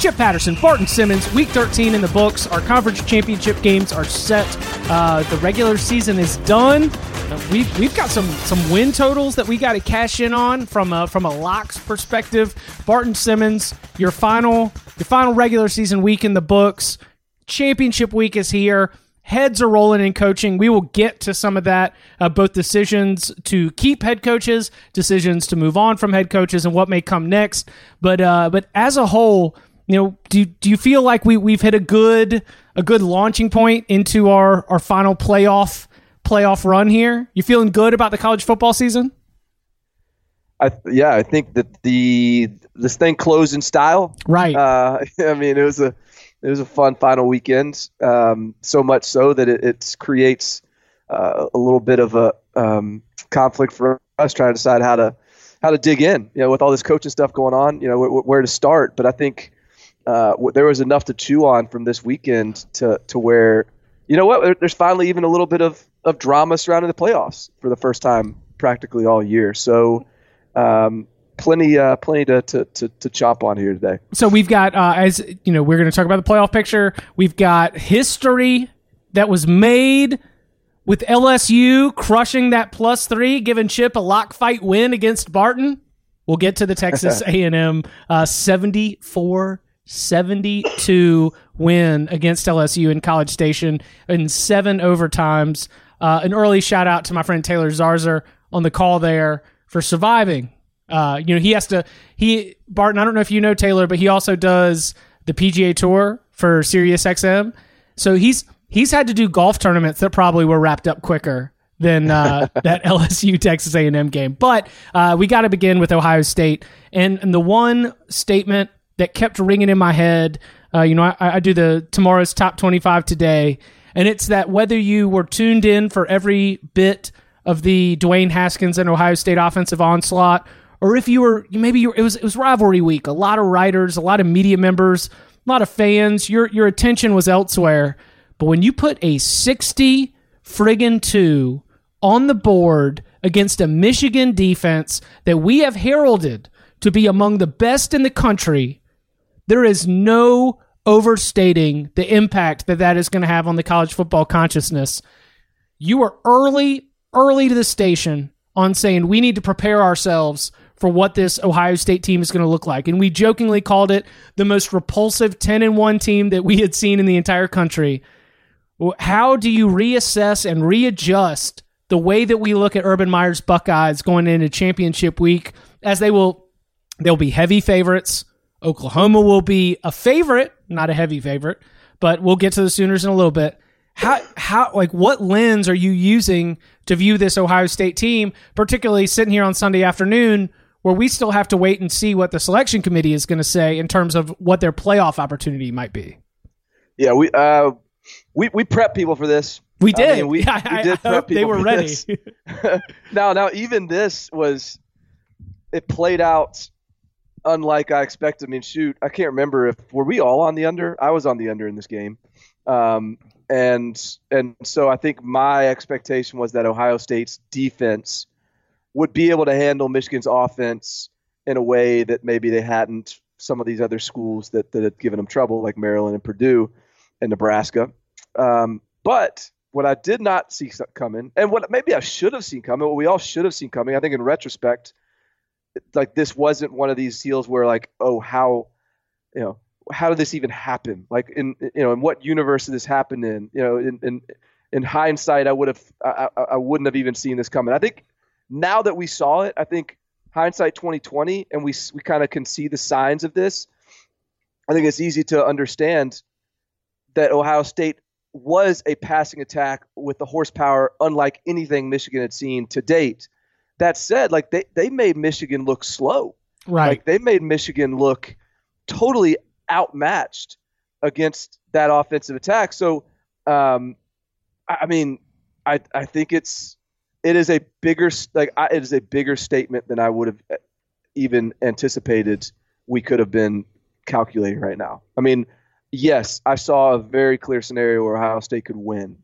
Chip Patterson, Barton Simmons, week 13 in the books. Our conference championship games are set. Uh, the regular season is done. We've, we've got some some win totals that we got to cash in on from a, from a locks perspective. Barton Simmons, your final your final regular season week in the books. Championship week is here. Heads are rolling in coaching. We will get to some of that, uh, both decisions to keep head coaches, decisions to move on from head coaches, and what may come next. But uh, but as a whole, you know, do do you feel like we we've hit a good a good launching point into our our final playoff playoff run here? You feeling good about the college football season? I yeah, I think that the this thing closed in style. Right. Uh, I mean, it was a it was a fun final weekend. Um, so much so that it, it creates uh, a little bit of a um, conflict for us trying to decide how to how to dig in. You know, with all this coaching stuff going on, you know, wh- where to start. But I think uh, there was enough to chew on from this weekend to to where you know what there's finally even a little bit of of drama surrounding the playoffs for the first time practically all year. So. Um, plenty, uh, plenty to, to, to, to, chop on here today. So we've got, uh, as you know, we're going to talk about the playoff picture. We've got history that was made with LSU crushing that plus three, giving Chip a lock fight win against Barton. We'll get to the Texas A&M uh, 74 72 win against LSU in College Station in seven overtimes. Uh, an early shout out to my friend Taylor Zarzour on the call there for surviving. Uh, you know, he has to, he, Barton, I don't know if you know Taylor, but he also does the PGA Tour for Sirius XM. So he's, he's had to do golf tournaments that probably were wrapped up quicker than uh, that LSU Texas A&M game. But uh, we got to begin with Ohio State, and, and the one statement that kept ringing in my head. Uh, you know, I, I, do the tomorrow's top 25 today, and it's that whether you were tuned in for every bit of the Dwayne Haskins and Ohio State offensive onslaught, or if you were maybe you were, it was it was rivalry week, a lot of writers, a lot of media members, a lot of fans, your your attention was elsewhere. But when you put a 60 friggin' two on the board against a Michigan defense that we have heralded to be among the best in the country there is no overstating the impact that that is going to have on the college football consciousness. You were early, early to the station on saying we need to prepare ourselves for what this Ohio State team is going to look like. And we jokingly called it the most repulsive 10 and 1 team that we had seen in the entire country. How do you reassess and readjust the way that we look at Urban Meyer's Buckeyes going into championship week as they will they'll be heavy favorites. Oklahoma will be a favorite, not a heavy favorite, but we'll get to the Sooners in a little bit. How how like what lens are you using to view this Ohio State team, particularly sitting here on Sunday afternoon where we still have to wait and see what the selection committee is going to say in terms of what their playoff opportunity might be? Yeah, we uh we we prep people for this. We did. I mean, we, we, did prep people they were ready. now now even this was it played out unlike I expected. I mean, shoot, I can't remember if were we all on the under. I was on the under in this game, um, and and so I think my expectation was that Ohio State's defense would be able to handle Michigan's offense in a way that maybe they hadn't some of these other schools that that had given them trouble, like Maryland and Purdue and Nebraska. Um, but what I did not see coming, and what maybe I should have seen coming, what we all should have seen coming, I think in retrospect like this wasn't one of these deals where like oh how you know how did this even happen? Like in you know in what universe did this happen in? You know in in, in hindsight i would have I, I wouldn't have even seen this coming. I think now that we saw it i think hindsight 2020 and we we kind of can see the signs of this i think it's easy to understand that ohio state was a passing attack with the horsepower unlike anything michigan had seen to date that said, like they, they made Michigan look slow. Right. Like they made Michigan look totally outmatched against that offensive attack. So, um, I mean, I I think it's it is a bigger like I, it is a bigger statement than I would have even anticipated we could have been calculating right now. I mean, yes, I saw a very clear scenario where Ohio State could win.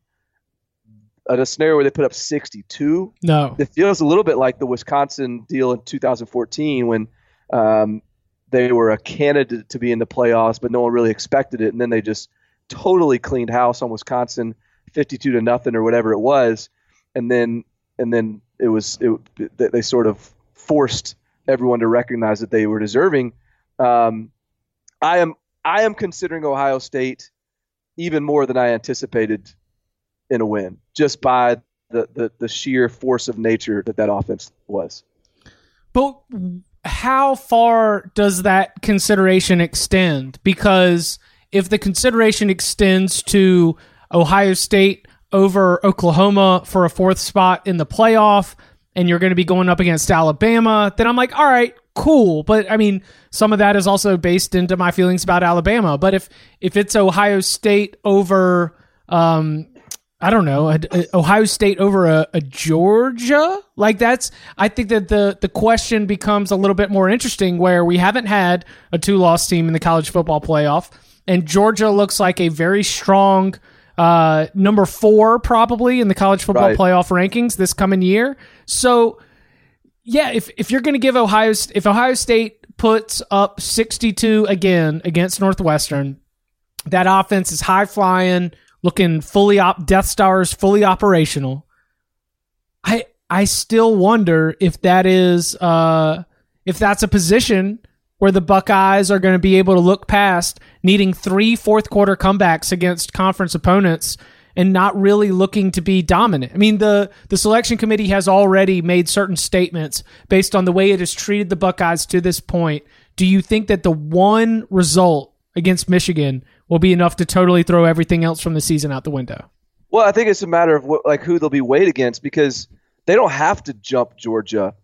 A scenario where they put up 62, No. it feels a little bit like the Wisconsin deal in 2014 when um, they were a candidate to be in the playoffs, but no one really expected it, and then they just totally cleaned house on Wisconsin, 52 to nothing or whatever it was, and then and then it was it, they sort of forced everyone to recognize that they were deserving. Um, I am I am considering Ohio State even more than I anticipated in a win, just by the, the, the sheer force of nature that that offense was. But how far does that consideration extend? Because if the consideration extends to Ohio State over Oklahoma for a fourth spot in the playoff, and you're going to be going up against Alabama, then I'm like, all right, cool. But I mean, some of that is also based into my feelings about Alabama. But if if it's Ohio State over um, I don't know, a, a Ohio State over a, a, Georgia. Like that's, I think that the the question becomes a little bit more interesting, where we haven't had a two loss team in the college football playoff, and Georgia looks like a very strong uh, number four probably in the college football Right. playoff rankings this coming year. So, yeah, if if you're going to give Ohio, if Ohio State puts up 62 again against Northwestern, that offense is high flying looking fully op Death Stars fully operational. I I still wonder if that is uh if that's a position where the Buckeyes are going to be able to look past needing three fourth quarter comebacks against conference opponents and not really looking to be dominant. I mean the the selection committee has already made certain statements based on the way it has treated the Buckeyes to this point. Do you think that the one result against Michigan will be enough to totally throw everything else from the season out the window. Well, I think it's a matter of what, like who they'll be weighed against because they don't have to jump Georgia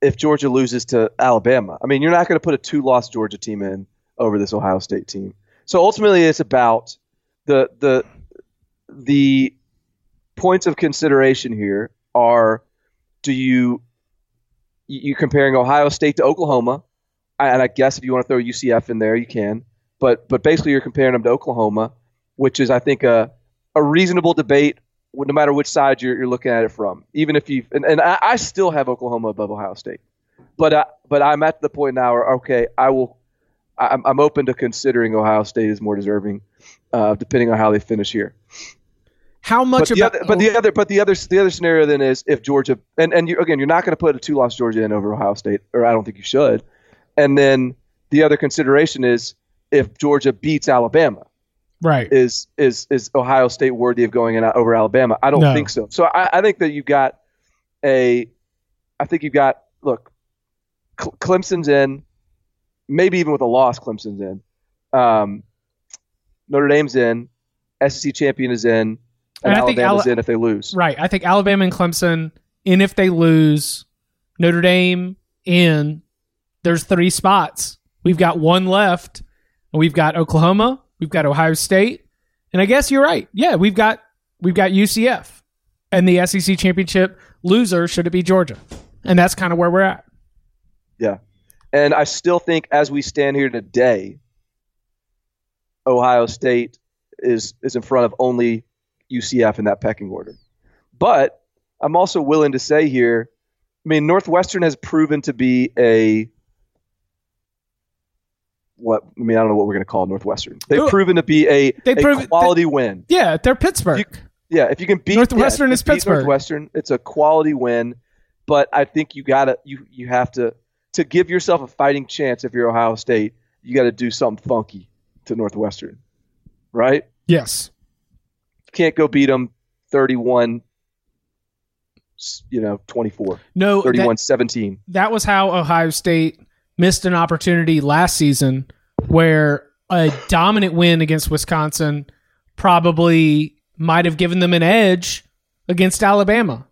if Georgia loses to Alabama. I mean, you're not going to put a two-loss Georgia team in over this Ohio State team. So ultimately, it's about the the the points of consideration here are: do you you comparing Ohio State to Oklahoma? And I guess if you want to throw UCF in there, you can but but basically you're comparing them to Oklahoma, which is I think a a reasonable debate no matter which side you're, you're looking at it from. Even if you and, and I, I still have Oklahoma above Ohio State, but I, but I'm at the point now where okay I will I'm, I'm open to considering Ohio State is more deserving, uh, depending on how they finish here. How much But the, other, but the other but the other the other scenario then is if Georgia and and you, again you're not going to put a two loss Georgia in over Ohio State or I don't think you should, and then the other consideration is if Georgia beats Alabama right? is is is Ohio State worthy of going in over Alabama? I don't No. think so. So I, I think that you've got a, I think you've got look, Clemson's in, maybe even with a loss, Clemson's in. Um, Notre Dame's in, SEC champion is in, and, And Alabama's Ala- in if they lose. Right. I think Alabama and Clemson in if they lose, Notre Dame in. There's three spots. We've got one left, we've got Oklahoma, we've got Ohio State, and I guess you're right. Yeah, we've got we've got UCF, and the SEC championship loser should it be Georgia, and that's kind of where we're at. Yeah. And I still think as we stand here today, Ohio State is is in front of only UCF in that pecking order. But I'm also willing to say here, I mean, Northwestern has proven to be a what I mean, I don't know what we're going to call Northwestern. They've proven to be a, they a prove- quality win. Yeah, they're Pittsburgh. You- Yeah, if you can beat Northwestern yeah, is if you beat Pittsburgh. Northwestern, it's a quality win. But I think you gotta you you have to to give yourself a fighting chance if you're Ohio State. You got to do something funky to Northwestern, right? yes. Can't go beat them 31 you know, 24, No, that- 31, 17. that was how Ohio State missed an opportunity last season where a dominant win against Wisconsin probably might have given them an edge against Alabama.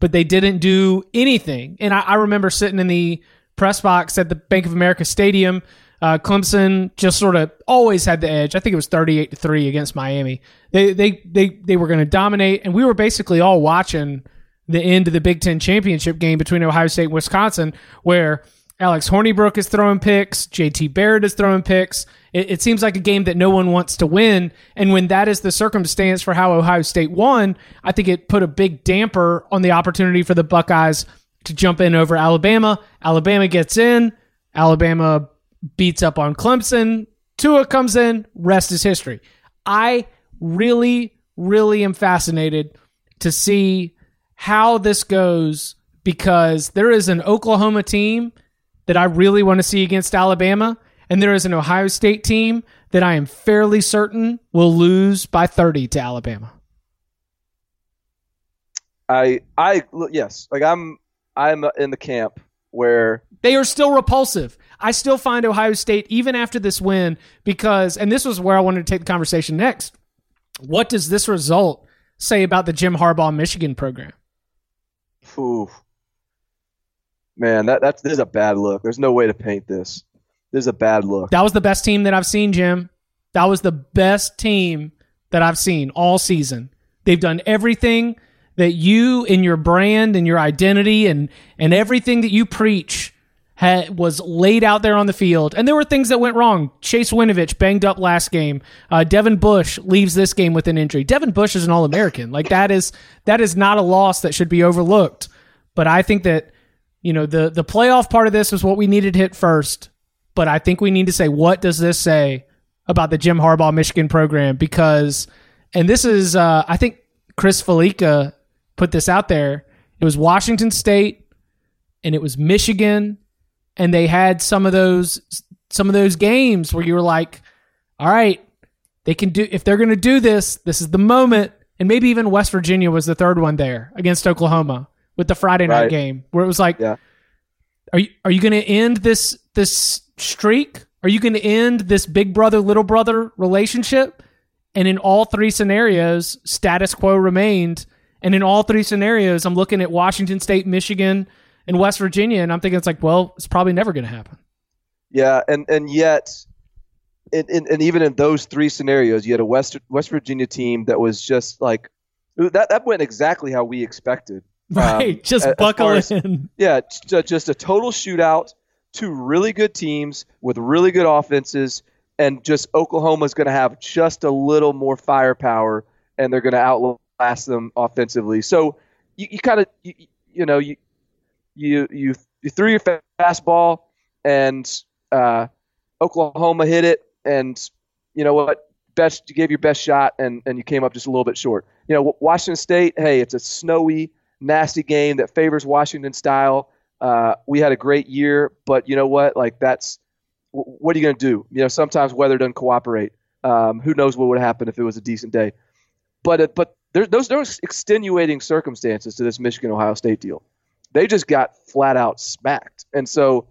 But they didn't do anything. And I, I remember sitting in the press box at the Bank of America Stadium Uh, Clemson just sort of always had the edge. I think it was 38 to 3 against Miami. They they they they were going to dominate and we were basically all watching the end of the Big 10 championship game between Ohio State and Wisconsin where Alex Hornibrook is throwing picks, JT Barrett is throwing picks. It, it seems like a game that no one wants to win and when that is the circumstance for how Ohio State won, I think it put a big damper on the opportunity for the Buckeyes to jump in over Alabama. Alabama gets in. Alabama beats up on Clemson. Tua comes in, rest is history. I really, really am fascinated to see how this goes because there is an Oklahoma team that I really want to see against Alabama, and there is an Ohio State team that I am fairly certain will lose by 30 to Alabama. I I yes, like I'm I'm in the camp where they are still repulsive. I still find Ohio State, even after this win, because, and this was where I wanted to take the conversation next. What does this result say about the Jim Harbaugh Michigan program? Ooh. Man, that, that's this is a bad look. There's no way to paint this. This is a bad look. That was the best team that I've seen, Jim. That was the best team that I've seen all season. They've done everything that you and your brand and your identity and and everything that you preach had, was laid out there on the field. And there were things that went wrong. Chase Winovich banged up last game. Uh, Devin Bush leaves this game with an injury. Devin Bush is an All American. Like that is that is not a loss that should be overlooked. But I think that you know the the playoff part of this was what we needed hit first. But I think we need to say what does this say about the Jim Harbaugh Michigan program because and this is uh, I think Chris Fallica put this out there. It was Washington State and it was Michigan and they had some of those some of those games where you were like, all right, they can do if they're going to do this, this is the moment. And maybe even West Virginia was the third one there against Oklahoma with the Friday night right. game where it was like, yeah. are you are you going to end this this streak? Are you going to end this big brother little brother relationship? And in all three scenarios, status quo remained and in all three scenarios, I'm looking at Washington State, Michigan, and West Virginia, and I'm thinking it's like, well, it's probably never going to happen. Yeah, and and yet, in, in, and even in those three scenarios, you had a West West Virginia team that was just like that. That went exactly how we expected. Right, um, just as, buckle as in. Yeah, just a total shootout. Two really good teams with really good offenses, and just Oklahoma's going to have just a little more firepower, and they're going to outlast them offensively. So you, you kind of you, you know you you you you threw your fastball and uh, Oklahoma hit it, and you know what? Best you gave your best shot, and and you came up just a little bit short. You know Washington State. Hey, it's a snowy, nasty game that favors Washington style. Uh, we had a great year, but you know what? Like that's what are you going to do? You know, sometimes weather doesn't cooperate. Um, who knows what would happen if it was a decent day? But it, but there, those those extenuating circumstances to this Michigan Ohio State deal. They just got flat out smacked, and so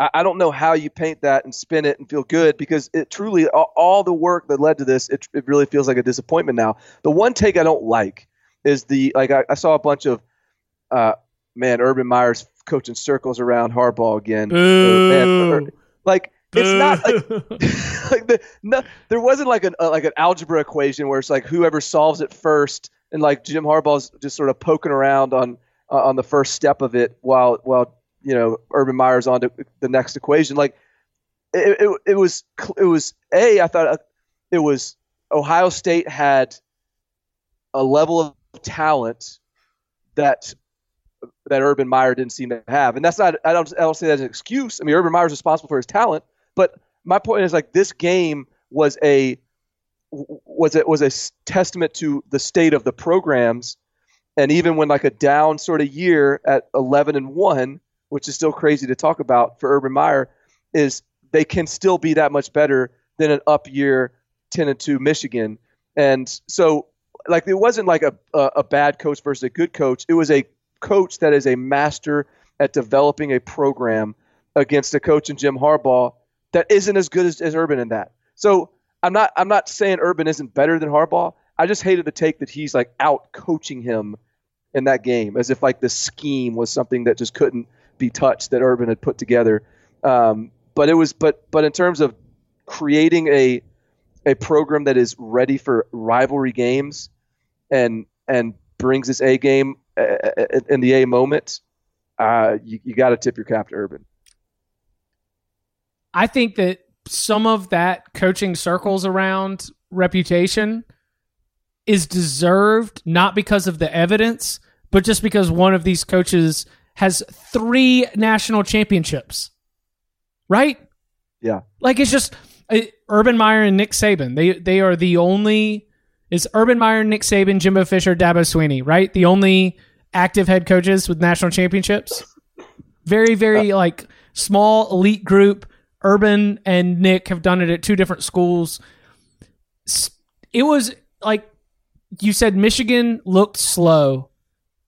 I, I, don't know how you paint that and spin it and feel good because it truly all, all the work that led to this it, it really feels like a disappointment now. The one take I don't like is the like I, I saw a bunch of uh, man Urban Meyer's coaching circles around Harbaugh again. Uh, man, like it's not like, like the, no, there wasn't like an uh, like an algebra equation where it's like whoever solves it first, and like Jim Harbaugh's just sort of poking around on uh, on the first step of it while while you know Urban Meyer's on to the next equation. Like it, it, it was it was a I thought uh, it was Ohio State had a level of talent that that Urban Meyer didn't seem to have, and that's not I don't I don't say that as an excuse. I mean Urban Meyer's responsible for his talent, but my point is like this game was a was it was a testament to the state of the programs, and even when like a down sort of year at 11 and one, which is still crazy to talk about for Urban Meyer, is they can still be that much better than an up year 10 and 2 Michigan. And so like it wasn't like a, a, a bad coach versus a good coach. It was a coach that is a master at developing a program against a coach in Jim Harbaugh that isn't as good as, as Urban in that. So I'm not I'm not saying Urban isn't better than Harbaugh. I just hated the take that he's like out coaching him in that game, as if like the scheme was something that just couldn't be touched that Urban had put together. Um, but it was but but in terms of creating a a program that is ready for rivalry games and and brings this A game uh, uh, in the A moment, uh, you, you got to tip your cap to Urban. I think that some of that coaching circles around reputation is deserved not because of the evidence, but just because one of these coaches has three national championships. Right? Yeah. Like it's just uh, Urban Meyer and Nick Saban. They they are the only is Urban Meyer, Nick Saban, Jimbo Fisher, Dabo Swinney, right? The only active head coaches with national championships. Very very uh, like small elite group. Urban and Nick have done it at two different schools. It was like you said Michigan looked slow.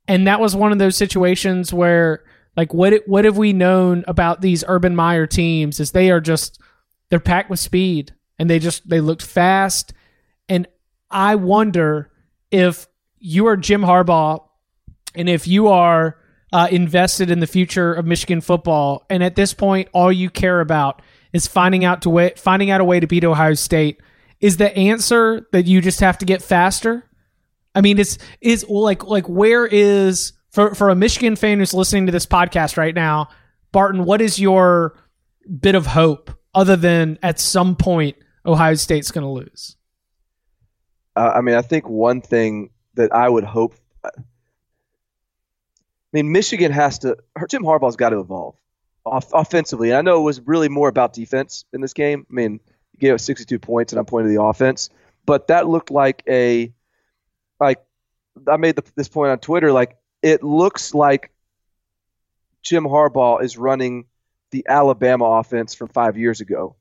And that was one of those situations where like what what have we known about these Urban Meyer teams is they are just they're packed with speed and they just they looked fast and I wonder if you are Jim Harbaugh and if you are uh, invested in the future of Michigan football and at this point all you care about is finding out to way, finding out a way to beat Ohio State is the answer that you just have to get faster I mean, it's is like like where is for for a Michigan fan who's listening to this podcast right now, Barton? What is your bit of hope other than at some point Ohio State's going to lose? Uh, I mean, I think one thing that I would hope. I mean, Michigan has to. Jim Harbaugh's got to evolve off, offensively. And I know it was really more about defense in this game. I mean, he gave up 62 points, and I'm pointing to the offense, but that looked like a like I made the, this point on Twitter. Like it looks like Jim Harbaugh is running the Alabama offense from five years ago,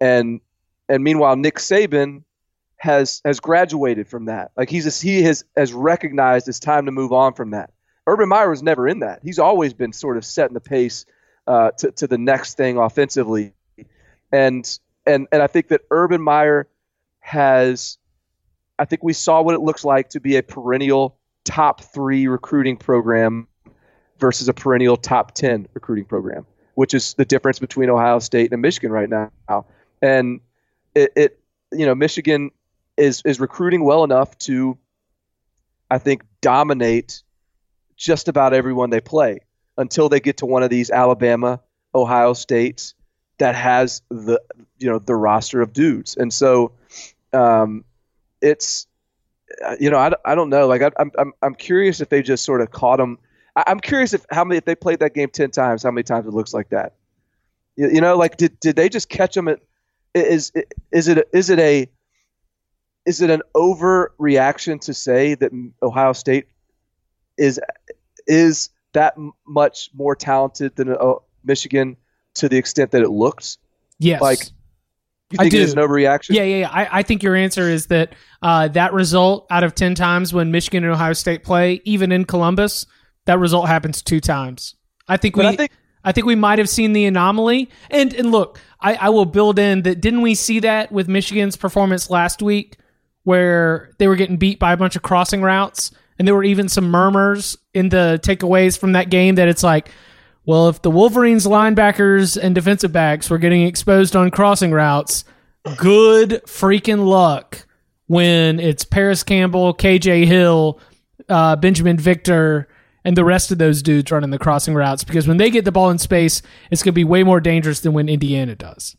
and and meanwhile Nick Saban has has graduated from that. Like he's he has has recognized it's time to move on from that. Urban Meyer was never in that. He's always been sort of setting the pace uh, to to the next thing offensively, and and and I think that Urban Meyer has I think we saw what it looks like to be a perennial top three recruiting program versus a perennial top 10 recruiting program, which is the difference between Ohio State and Michigan right now. And it, it you know, Michigan is, is recruiting well enough to, I think, dominate just about everyone they play until they get to one of these Alabama, Ohio States that has the, you know, the roster of dudes. And so, um, it's uh, you know I, I don't know like I, am I'm I'm curious if they just sort of caught them. I, am curious if how many if they played that game ten times how many times it looks like that. You, you know like did did they just catch them at is is it is it a is it an overreaction to say that Ohio State is is that much more talented than uh, Michigan to the extent that it looks? Yes. Like you think I do. it is an overreaction? Yeah, yeah, yeah. I, I think your answer is that uh, that result out of 10 times when Michigan and Ohio State play, even in Columbus, that result happens two times. I think we. I think, I think we might have seen the anomaly. And and look, I, I will build in that. Didn't we see that with Michigan's performance last week, where they were getting beat by a bunch of crossing routes, and there were even some murmurs in the takeaways from that game that it's like, well, if the Wolverines linebackers and defensive backs were getting exposed on crossing routes, good freaking luck when it's Parris Campbell, KJ Hill, uh, Binjimen Victor, and the rest of those dudes running the crossing routes because when they get the ball in space, it's going to be way more dangerous than when Indiana does.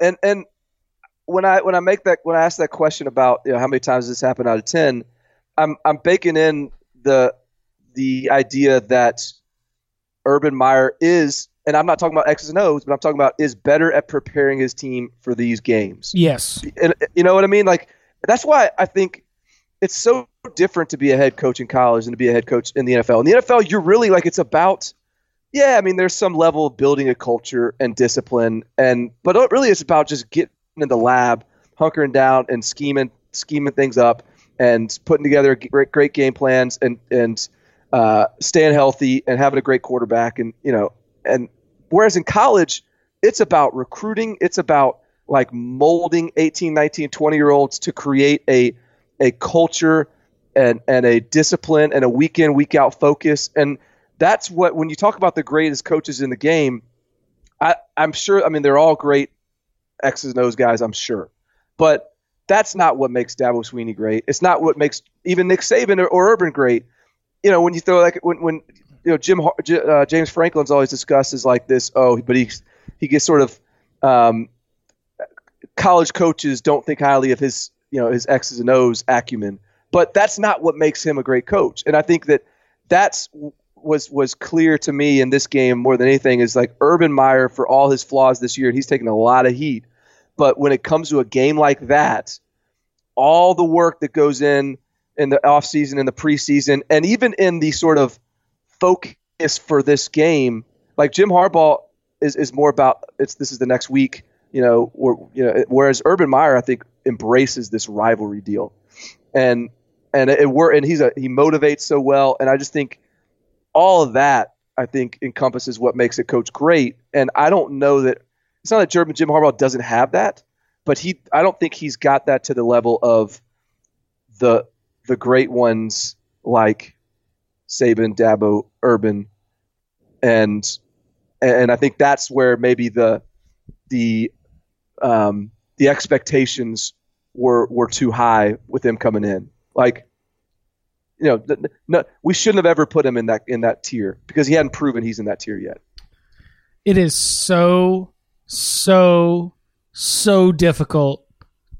And and when I when I make that when I ask that question about you know how many times this happened out of ten, I'm I'm baking in the the idea that Urban Meyer is, and I'm not talking about X's and O's, but I'm talking about is better at preparing his team for these games. Yes. And you know what I mean? Like that's why I think it's so different to be a head coach in college and to be a head coach in the NFL. In the NFL, you're really like it's about yeah, I mean there's some level of building a culture and discipline and but really it's about just getting in the lab, hunkering down and scheming scheming things up and putting together great great game plans and and uh, staying healthy and having a great quarterback and you know and whereas in college it's about recruiting it's about like molding 18 19 20 year olds to create a a culture and and a discipline and a week in week out focus and that's what when you talk about the greatest coaches in the game I, I'm sure. I mean, they're all great X's and O's guys. I'm sure, but that's not what makes Dabo Swinney great. It's not what makes even Nick Saban or, or Urban great. You know, when you throw like when when you know Jim uh, James Franklin's always discussed as like this. Oh, but he he gets sort of um, college coaches don't think highly of his you know his X's and O's acumen, but that's not what makes him a great coach. And I think that that's was was clear to me in this game more than anything is like Urban Meyer for all his flaws this year, he's taken a lot of heat. But when it comes to a game like that, all the work that goes in in the offseason, in the preseason, and even in the sort of focus for this game, like Jim Harbaugh is, is more about it's this is the next week, you know, or, you know, whereas Urban Meyer I think embraces this rivalry deal, and and it, it and he's a he motivates so well, and I just think all of that I think encompasses what makes a coach great, and I don't know that it's not that Jim, Jim Harbaugh doesn't have that, but he I don't think he's got that to the level of the the great ones like Saban, Dabo, Urban, and and I think that's where maybe the the um, the expectations were were too high with him coming in. Like, you know, no, we shouldn't have ever put him in that in that tier because he hadn't proven he's in that tier yet. It is so so so difficult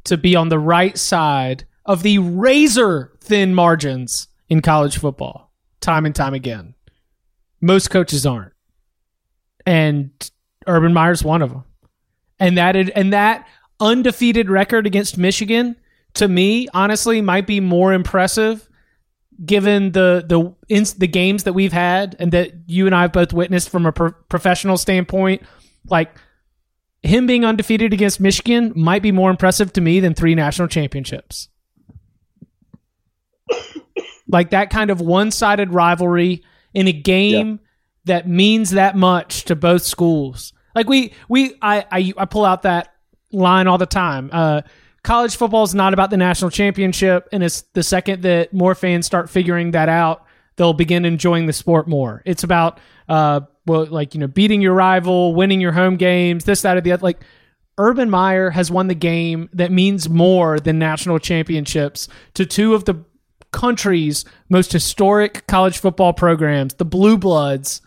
to be on the right side of the razor thin margins in college football time and time again. Most coaches aren't and Urban Meyer's one of them. And that and that undefeated record against Michigan to me honestly might be more impressive given the the in, the games that we've had and that you and I have both witnessed from a pro- professional standpoint like him being undefeated against Michigan might be more impressive to me than three national championships. like that kind of one-sided rivalry in a game that means that much to both schools. Like we we I I, I pull out that line all the time. Uh, college football is not about the national championship, and it's the second that more fans start figuring that out, they'll begin enjoying the sport more. It's about uh, well, like you know, beating your rival, winning your home games, this, that, or the other. Like Urban Meyer has won the game that means more than national championships to two of the country's most historic college football programs, the Blue Bloods,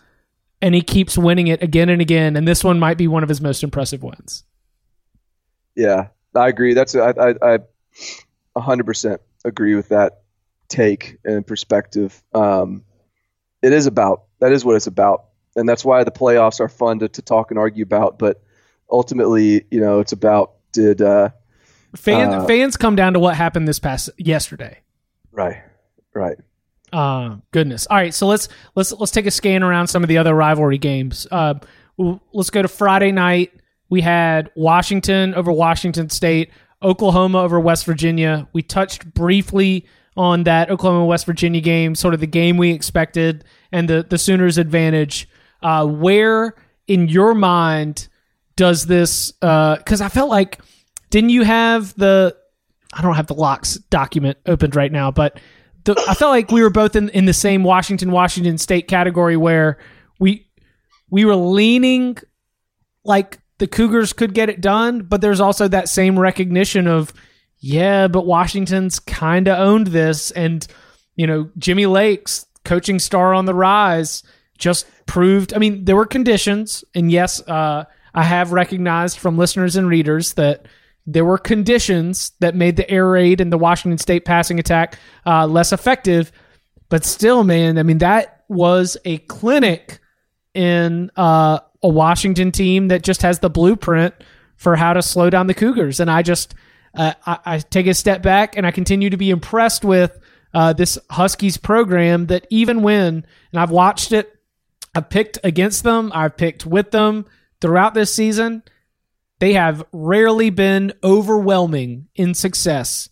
and he keeps winning it again and again. And this one might be one of his most impressive wins. Yeah, I agree. That's I I, I 100% agree with that take and perspective. Um, it is about that is what it's about, and that's why the playoffs are fun to, to talk and argue about. But ultimately, you know, it's about did uh, fans uh, fans come down to what happened this past yesterday. Right, right. Uh, goodness. All right, so let's let's let's take a scan around some of the other rivalry games. Uh, let's go to Friday night. We had Washington over Washington State, Oklahoma over West Virginia. We touched briefly on that Oklahoma West Virginia game, sort of the game we expected and the the Sooners' advantage. Uh, where in your mind does this? Because uh, I felt like didn't you have the I don't have the locks document opened right now, but the, I felt like we were both in, in the same Washington Washington State category where we we were leaning like the Cougars could get it done, but there's also that same recognition of yeah, but Washington's kind of owned this and you know, Jimmy Lake's coaching star on the rise just proved I mean, there were conditions and yes, uh, I have recognized from listeners and readers that there were conditions that made the air raid and the Washington State passing attack uh, less effective. But still, man, I mean, that was a clinic in uh, a Washington team that just has the blueprint for how to slow down the Cougars. And I just, uh, I, I, take a step back and I continue to be impressed with uh, this Huskies program that even when, and I've watched it, I've picked against them, I've picked with them throughout this season they have rarely been overwhelming in success,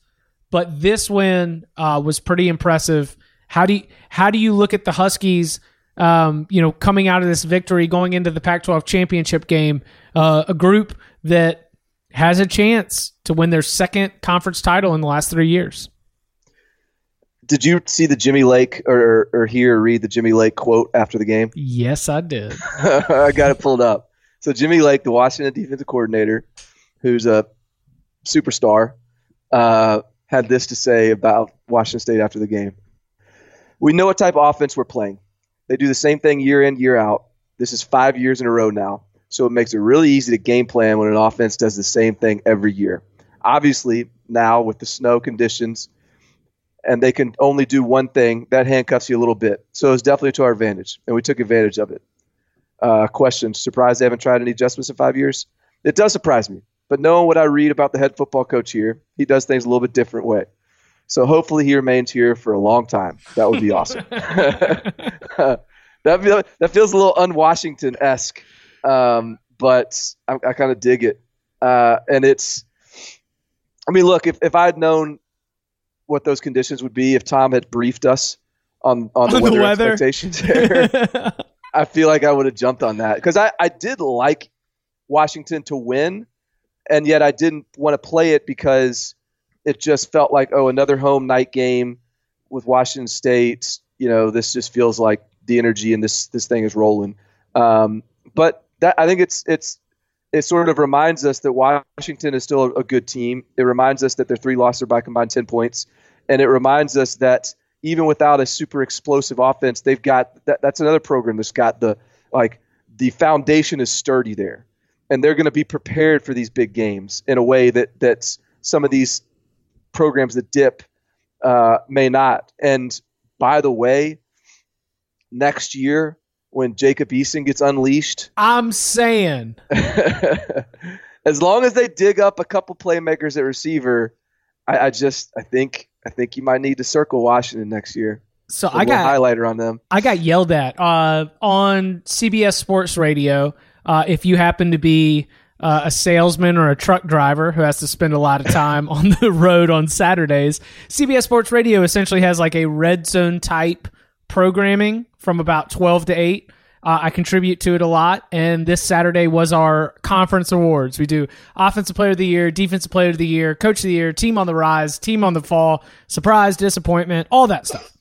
but this win uh, was pretty impressive. How do you, how do you look at the Huskies? Um, you know, coming out of this victory, going into the Pac-12 championship game, uh, a group that has a chance to win their second conference title in the last three years. Did you see the Jimmy Lake or, or hear or read the Jimmy Lake quote after the game? Yes, I did. I got it pulled up. So Jimmy Lake, the Washington defensive coordinator, who's a superstar, uh, had this to say about Washington State after the game. We know what type of offense we're playing. They do the same thing year in, year out. This is five years in a row now. So it makes it really easy to game plan when an offense does the same thing every year. Obviously, now with the snow conditions, and they can only do one thing, that handcuffs you a little bit. So it's definitely to our advantage, and we took advantage of it. Uh, question: Surprised they haven't tried any adjustments in five years? It does surprise me, but knowing what I read about the head football coach here, he does things a little bit different way. So hopefully he remains here for a long time. That would be awesome. that feel, that feels a little un-Washington esque, um, but I, I kind of dig it. Uh, and it's, I mean, look, if if I had known what those conditions would be, if Tom had briefed us on on the, On the weather, weather. expectations, there, I feel like I would have jumped on that because I I did like Washington to win, and yet I didn't want to play it because it just felt like oh another home night game with Washington State. You know, this just feels like the energy and this this thing is rolling. Um, but that I think it's it's it sort of reminds us that Washington is still a good team. It reminds us that their three losses are by combined ten points, and it reminds us that even without a super explosive offense, they've got that, that's another program that's got the like the foundation is sturdy there, and they're going to be prepared for these big games in a way that that's some of these programs that dip uh, may not. And by the way, next year when Jacob Eason gets unleashed, I'm saying. as long as they dig up a couple playmakers at receiver, I, I just I think I think you might need to circle Washington next year. So I got highlighter on them. I got yelled at uh, on CBS Sports Radio. Uh, if you happen to be uh, a salesman or a truck driver who has to spend a lot of time on the road on Saturdays, CBS Sports Radio essentially has like a red zone type programming from about 12 to 8. Uh, I contribute to it a lot, and this Saturday was our conference awards. We do Offensive Player of the Year, Defensive Player of the Year, Coach of the Year, Team on the Rise, Team on the Fall, Surprise, Disappointment, all that stuff.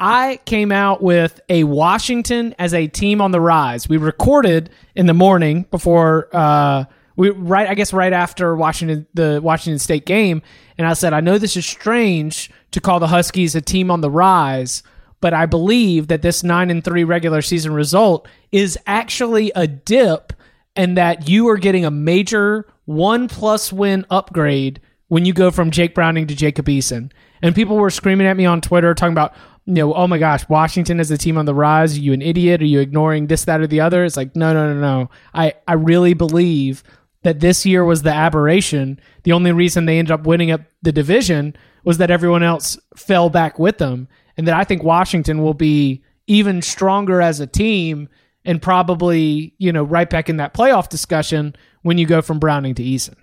I came out with a Washington as a team on the rise. We recorded in the morning before uh we right I guess right after Washington the Washington State game and I said I know this is strange to call the Huskies a team on the rise, but I believe that this 9 and 3 regular season result is actually a dip and that you are getting a major 1 plus win upgrade when you go from Jake Browning to Jacob Eason. And people were screaming at me on Twitter talking about, you know, oh my gosh, Washington is a team on the rise. Are you an idiot? Are you ignoring this, that, or the other? It's like, no, no, no, no. I, I really believe that this year was the aberration. The only reason they ended up winning up the division was that everyone else fell back with them. And that I think Washington will be even stronger as a team and probably, you know, right back in that playoff discussion when you go from Browning to Eason.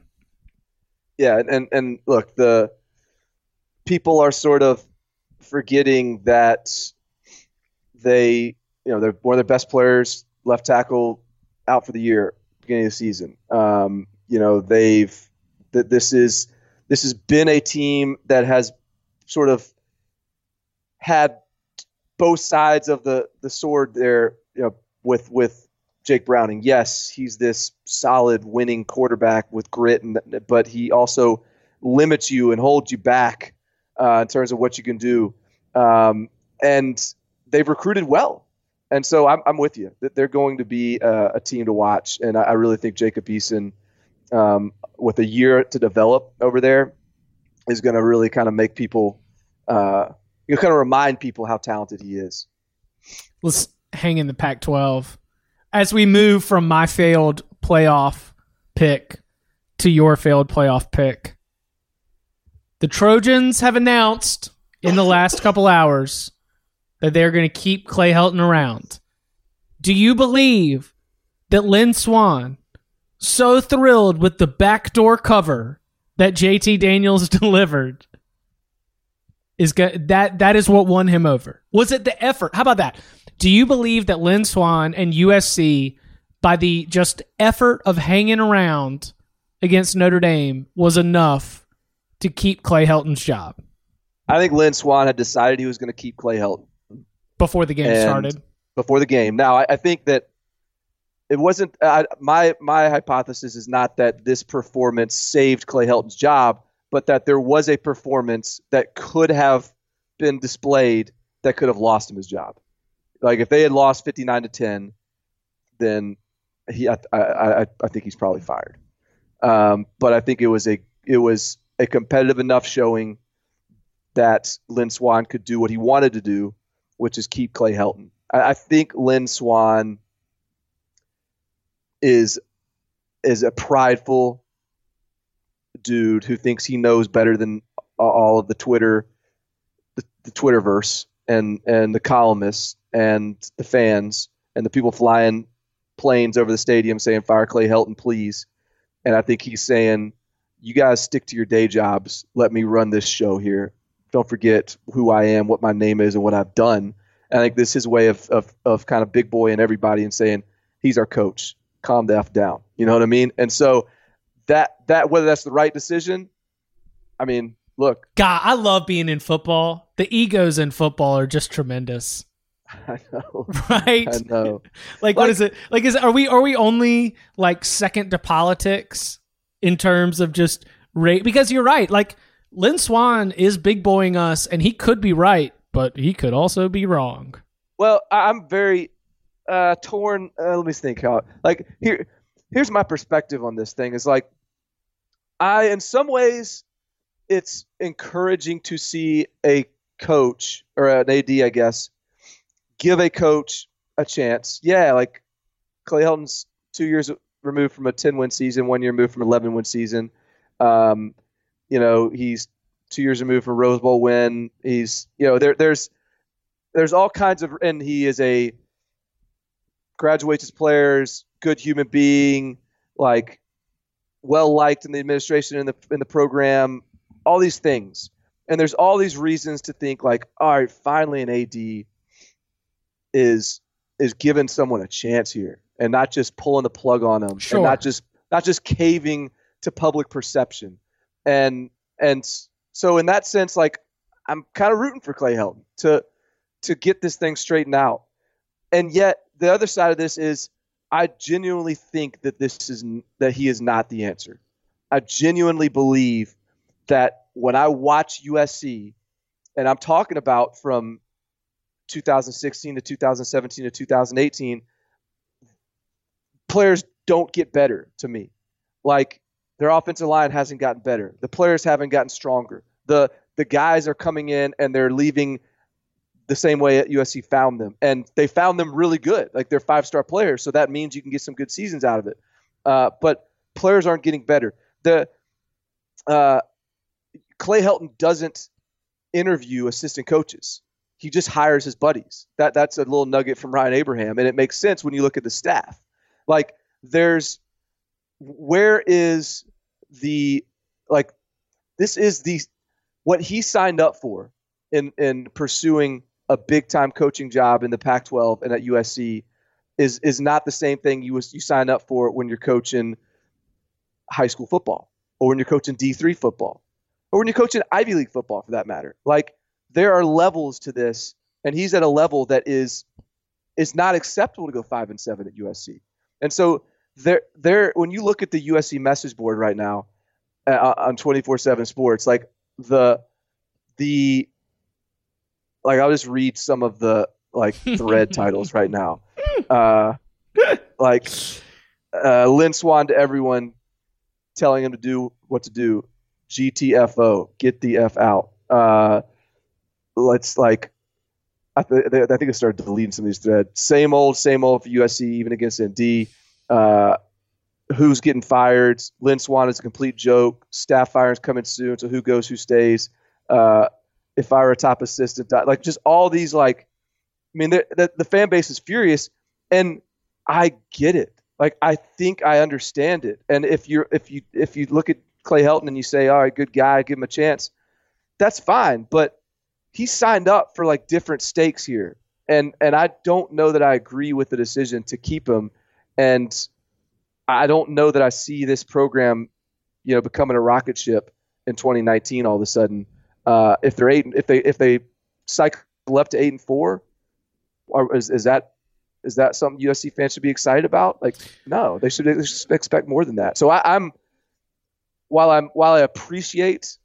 Yeah, and, and and look, the people are sort of forgetting that they, you know, they're one of their best players, left tackle, out for the year, beginning of the season. Um, you know, they've that this is this has been a team that has sort of had both sides of the the sword there, you know, with with Jake Browning. Yes, he's this solid winning quarterback with grit, and but he also limits you and holds you back uh, in terms of what you can do. Um, and they've recruited well, and so I'm, I'm with you that they're going to be uh, a team to watch. And I, I really think Jacob Eason, um, with a year to develop over there, is going to really kind of make people, uh, you know, kind of remind people how talented he is. let's hang in the Pac 12 as we move from my failed playoff pick to your failed playoff pick. The Trojans have announced in the last couple hours that they're going to keep Clay Helton around. Do you believe that Lynn Swann, so thrilled with the backdoor cover that JT Daniels delivered, is go- that that is what won him over? Was it the effort? How about that? Do you believe that Lynn Swann and USC, by the just effort of hanging around against Notre Dame, was enough to keep Clay Helton's job I think Lynn Swann had decided he was going to keep Clay Helton before the game started? before the game. Now, I, I think that it wasn't uh, my my hypothesis is not that this performance saved Clay Helton's job, but that there was a performance that could have been displayed that could have lost him his job. Like if they had lost 59 to 10, then he I I, I think he's probably fired. Um, but I think it was a it was a competitive enough showing that Lynn Swann could do what he wanted to do, which is keep Clay Helton. I, I think Lynn Swann is is a prideful dude who thinks he knows better than all of the Twitter the, the Twitterverse and and the columnists and the fans and the people flying planes over the stadium saying fire Clay Helton please and I think he's saying you guys stick to your day jobs let me run this show here don't forget who I am what my name is and what I've done and I think this is his way of, of, of kind of big boy and everybody and saying he's our coach calm the f down. You know what I mean? And so that that whether that's the right decision, I mean, look. God, I love being in football. The egos in football are just tremendous. I know. Right? I know. like, like what is it? Like is are we are we only like second to politics in terms of just rate because you're right. Like Lynn Swann is big boying us and he could be right, but he could also be wrong. Well, I'm very uh, torn. Uh, let me think how. Like here, here's my perspective on this thing. Is like, I in some ways, it's encouraging to see a coach or an AD, I guess, give a coach a chance. Yeah, like Clay Helton's two years removed from a 10 win season, one year removed from 11 win season. Um, you know, he's two years removed from a Rose Bowl win. He's, you know, there, there's, there's all kinds of, and he is a graduates as players, good human being, like well liked in the administration in the in the program, all these things. And there's all these reasons to think like, all right, finally an AD is is giving someone a chance here and not just pulling the plug on them sure. and not just not just caving to public perception. And and so in that sense like I'm kind of rooting for Clay Helton to to get this thing straightened out. And yet the other side of this is I genuinely think that this is that he is not the answer. I genuinely believe that when I watch USC, and I'm talking about from 2016 to 2017 to 2018, players don't get better to me. Like their offensive line hasn't gotten better. The players haven't gotten stronger. The the guys are coming in and they're leaving the same way USC found them, and they found them really good. Like they're five star players, so that means you can get some good seasons out of it. Uh, but players aren't getting better. The uh, Clay Helton doesn't interview assistant coaches. He just hires his buddies. That that's a little nugget from Ryan Abraham, and it makes sense when you look at the staff. Like there's where is the like this is the what he signed up for in in pursuing a big time coaching job in the Pac-12 and at USC is is not the same thing you was you sign up for when you're coaching high school football or when you're coaching D3 football or when you're coaching Ivy League football for that matter. Like there are levels to this and he's at a level that is is not acceptable to go 5 and 7 at USC. And so there there when you look at the USC message board right now uh, on 24/7 sports like the the like I'll just read some of the like thread titles right now. Uh, like uh, Lynn Swann to everyone, telling him to do what to do. GTFO, get the f out. Uh, let's like, I, th- I think I started deleting some of these threads. Same old, same old for USC, even against ND. Uh, who's getting fired? Lynn Swann is a complete joke. Staff firings coming soon. So who goes, who stays? Uh, if I were a top assistant, like just all these like, I mean, the, the, fan base is furious, and I get it. Like I think I understand it. And if you're if you if you look at Clay Helton and you say, all right, good guy, give him a chance, that's fine. But he signed up for like different stakes here, and and I don't know that I agree with the decision to keep him, and I don't know that I see this program, you know, becoming a rocket ship in 2019 all of a sudden. Uh, if they're eight, if they if they cycle up to eight and four, or is, is that Is that something USC fans should be excited about? Like, no, they should, they should expect more than that. So I, I'm while I'm while I appreciate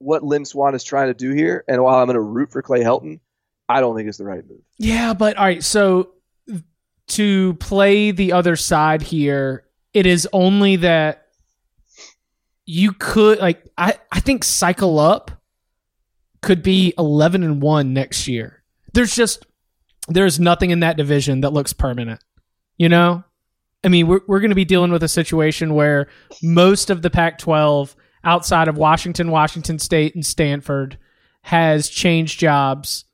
what Lynn Swann is trying to do here, and while I'm going to root for Clay Helton, I don't think it's the right move. Yeah, but all right. So to play the other side here, it is only that you could like I I think cycle up could be 11 and 1 next year. There's just there's nothing in that division that looks permanent. You know? I mean, we're we're going to be dealing with a situation where most of the Pac-12 outside of Washington, Washington State and Stanford has changed jobs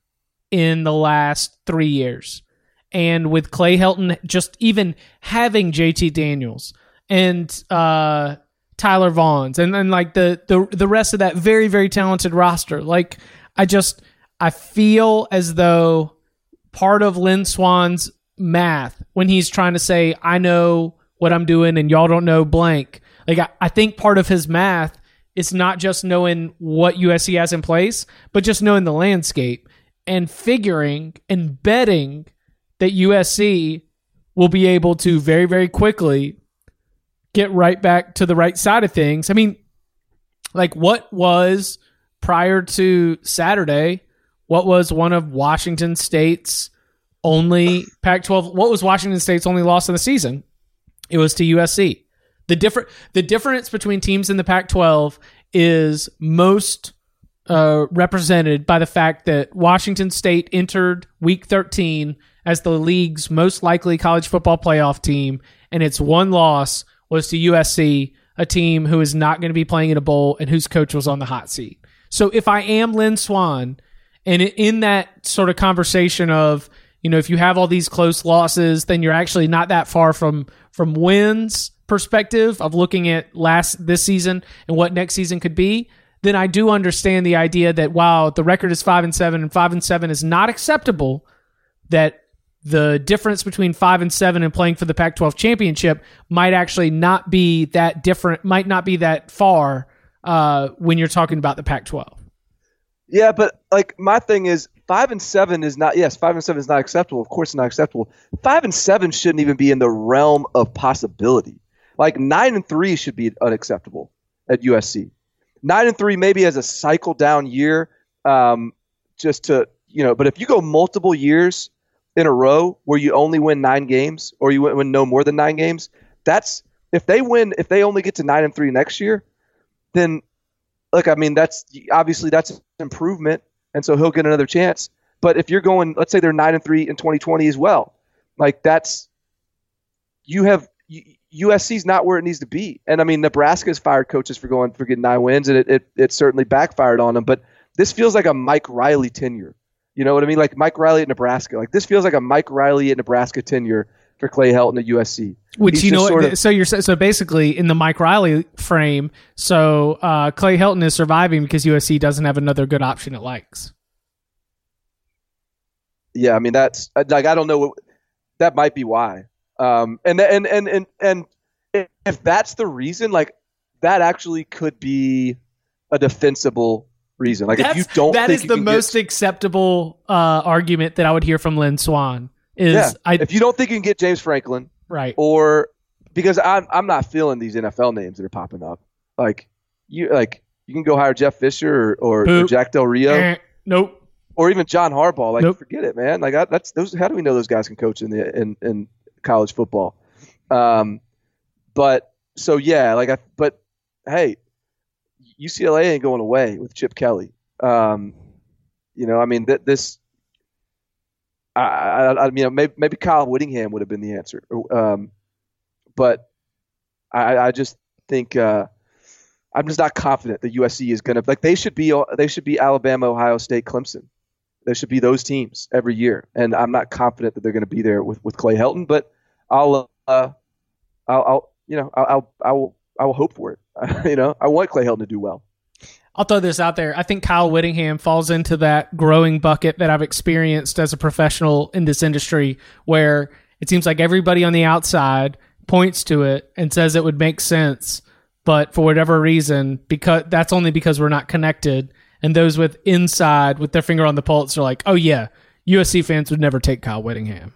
in the last 3 years. And with Clay Helton just even having JT Daniels and uh Tyler Vaughns and then like the the the rest of that very very talented roster. Like I just I feel as though part of Lynn Swann's math when he's trying to say I know what I'm doing and y'all don't know blank. Like I, I think part of his math is not just knowing what USC has in place, but just knowing the landscape and figuring and betting that USC will be able to very very quickly get right back to the right side of things. I mean, like what was prior to Saturday, what was one of Washington State's only Pac 12 what was Washington State's only loss in the season? It was to USC. The different the difference between teams in the Pac 12 is most uh, represented by the fact that Washington State entered week 13 as the league's most likely college football playoff team, and its one loss was to USC, a team who is not going to be playing in a bowl and whose coach was on the hot seat. So if I am Lynn Swann, and in that sort of conversation of you know if you have all these close losses, then you're actually not that far from from wins perspective of looking at last this season and what next season could be. Then I do understand the idea that while the record is five and seven and five and seven is not acceptable, that the difference between five and seven and playing for the Pac 12 championship might actually not be that different, might not be that far uh, when you're talking about the Pac 12. Yeah, but like my thing is five and seven is not yes, five and seven is not acceptable. Of course it's not acceptable. Five and seven shouldn't even be in the realm of possibility. Like nine and three should be unacceptable at USC. Nine and three maybe as a cycle down year, um, just to you know, but if you go multiple years in a row where you only win nine games or you win no more than nine games, that's if they win if they only get to nine and three next year, then look, I mean that's obviously that's an improvement, and so he'll get another chance. But if you're going, let's say they're nine and three in 2020 as well, like that's you have USC's not where it needs to be. And I mean, Nebraska's fired coaches for going for getting nine wins, and it, it, it certainly backfired on them. But this feels like a Mike Riley tenure you know what I mean? Like Mike Riley at Nebraska. Like this feels like a Mike Riley at Nebraska tenure for Clay Helton at USC. Which He's you know, sort of, so you're so basically in the Mike Riley frame. So uh, Clay Helton is surviving because USC doesn't have another good option it likes. Yeah, I mean that's like I don't know. That might be why. Um, and and and and and if that's the reason, like that actually could be a defensible reason. Like That's, if you don't, that is the most get, acceptable uh, argument that I would hear from Lynn Swann Is yeah, I, if you don't think you can get James Franklin, right? Or because I'm I'm not feeling these NFL names that are popping up. Like you like you can go hire Jeff Fisher or, or, or Jack Del Rio. Eh, nope. Or even John Harbaugh. Like nope. forget it, man. Like I, that's those. How do we know those guys can coach in the in in college football? Um, but so yeah, like I but hey, UCLA ain't going away with Chip Kelly. Um, you know, I mean, th- this. I, I, I mean, maybe, maybe Kyle Whittingham would have been the answer, um, but I, I just think uh, I'm just not confident that USC is going to like they should be they should be Alabama, Ohio State, Clemson. There should be those teams every year, and I'm not confident that they're going to be there with, with Clay Helton. But I'll, uh, I'll, I'll, you know, I'll, I'll, I'll, hope for it. you know, I want Clay Helton to do well. I'll throw this out there. I think Kyle Whittingham falls into that growing bucket that I've experienced as a professional in this industry where it seems like everybody on the outside points to it and says it would make sense, but for whatever reason, because that's only because we're not connected. And those with inside with their finger on the pulse are like, oh yeah, USC fans would never take Kyle Whittingham.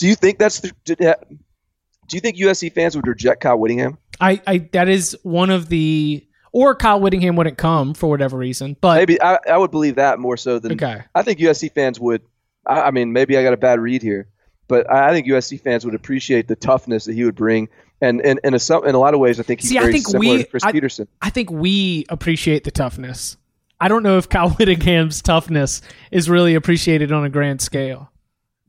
Do you think that's the, do you think USC fans would reject Kyle Whittingham? I, I that is one of the or Kyle Whittingham wouldn't come for whatever reason. But maybe I, I would believe that more so than okay. I think USC fans would. I, I mean, maybe I got a bad read here, but I, I think USC fans would appreciate the toughness that he would bring. And in, in, a, in a lot of ways, I think he's See, very I think similar we, to Chris I, Peterson. I think we appreciate the toughness. I don't know if Kyle Whittingham's toughness is really appreciated on a grand scale.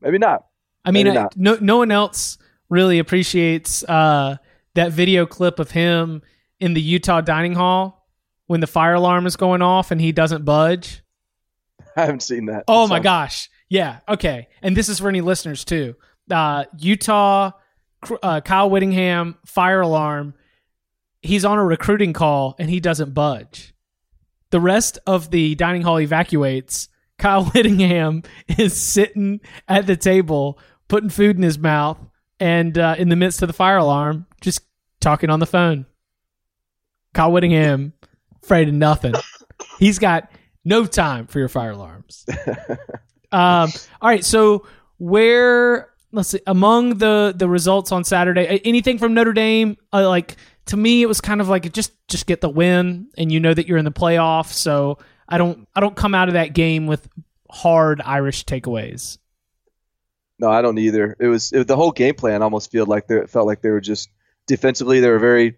Maybe not. I mean, I, no no one else really appreciates uh, that video clip of him in the Utah dining hall when the fire alarm is going off and he doesn't budge. I haven't seen that. Oh my gosh. Yeah. Okay. And this is for any listeners too. Uh, Utah, uh, Kyle Whittingham, fire alarm. He's on a recruiting call and he doesn't budge. The rest of the dining hall evacuates. Kyle Whittingham is sitting at the table, putting food in his mouth, and uh, in the midst of the fire alarm, just talking on the phone. Kyle Whittingham, afraid of nothing. He's got no time for your fire alarms. um, all right, so where let's see among the the results on Saturday, anything from Notre Dame? Uh, like to me, it was kind of like just just get the win, and you know that you're in the playoff. So I don't I don't come out of that game with hard Irish takeaways. No, I don't either. It was it, the whole game plan almost felt like they felt like they were just defensively they were very